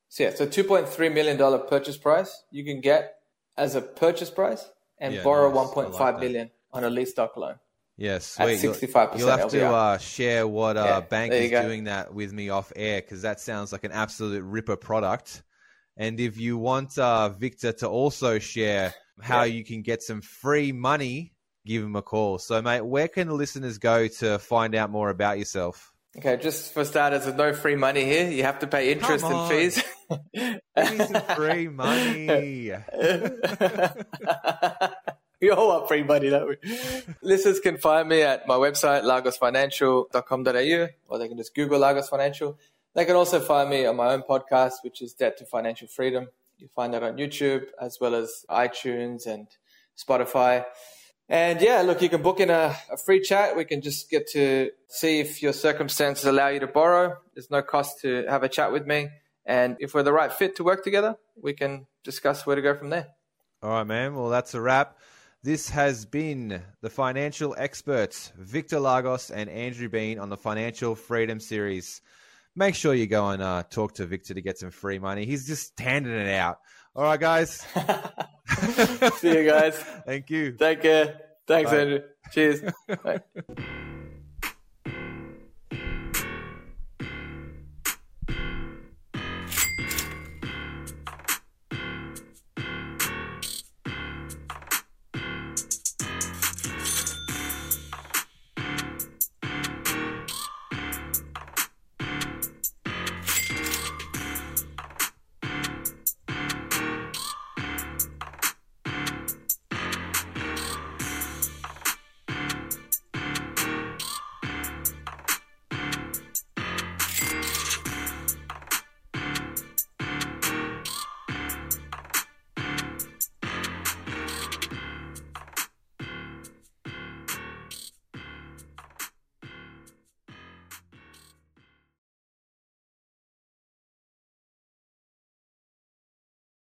So yeah, so two point three million dollar purchase price you can get as a purchase price and yeah, borrow nice. one point five million on a lease doc loan. Yes, yeah, sixty five percent. You'll have to uh, share what uh, yeah, bank is go. doing that with me off air because that sounds like an absolute ripper product. And if you want uh, Victor to also share how you can get some free money, give him a call. So, mate, where can the listeners go to find out more about yourself? Okay, just for starters, there's no free money here. You have to pay interest and fees. free money. we all want free money, don't we? Listeners can find me at my website, lagosfinancial.com.au, or they can just Google Lagos Financial. They can also find me on my own podcast, which is Debt to Financial Freedom. You find that on YouTube as well as iTunes and Spotify. And yeah, look, you can book in a, a, free chat. We can just get to see if your circumstances allow you to borrow. There's no cost to have a chat with me. And if we're the right fit to work together, we can discuss where to go from there. All right, man. Well, that's a wrap. This has been the financial experts, Victor Lagos and Andrew Bean on the Financial Freedom Series. Make sure you go and uh, talk to Victor to get some free money. He's just handing it out. All right, guys. See you guys. Thank you. Take care. Thanks, Bye. Andrew. Cheers. Bye.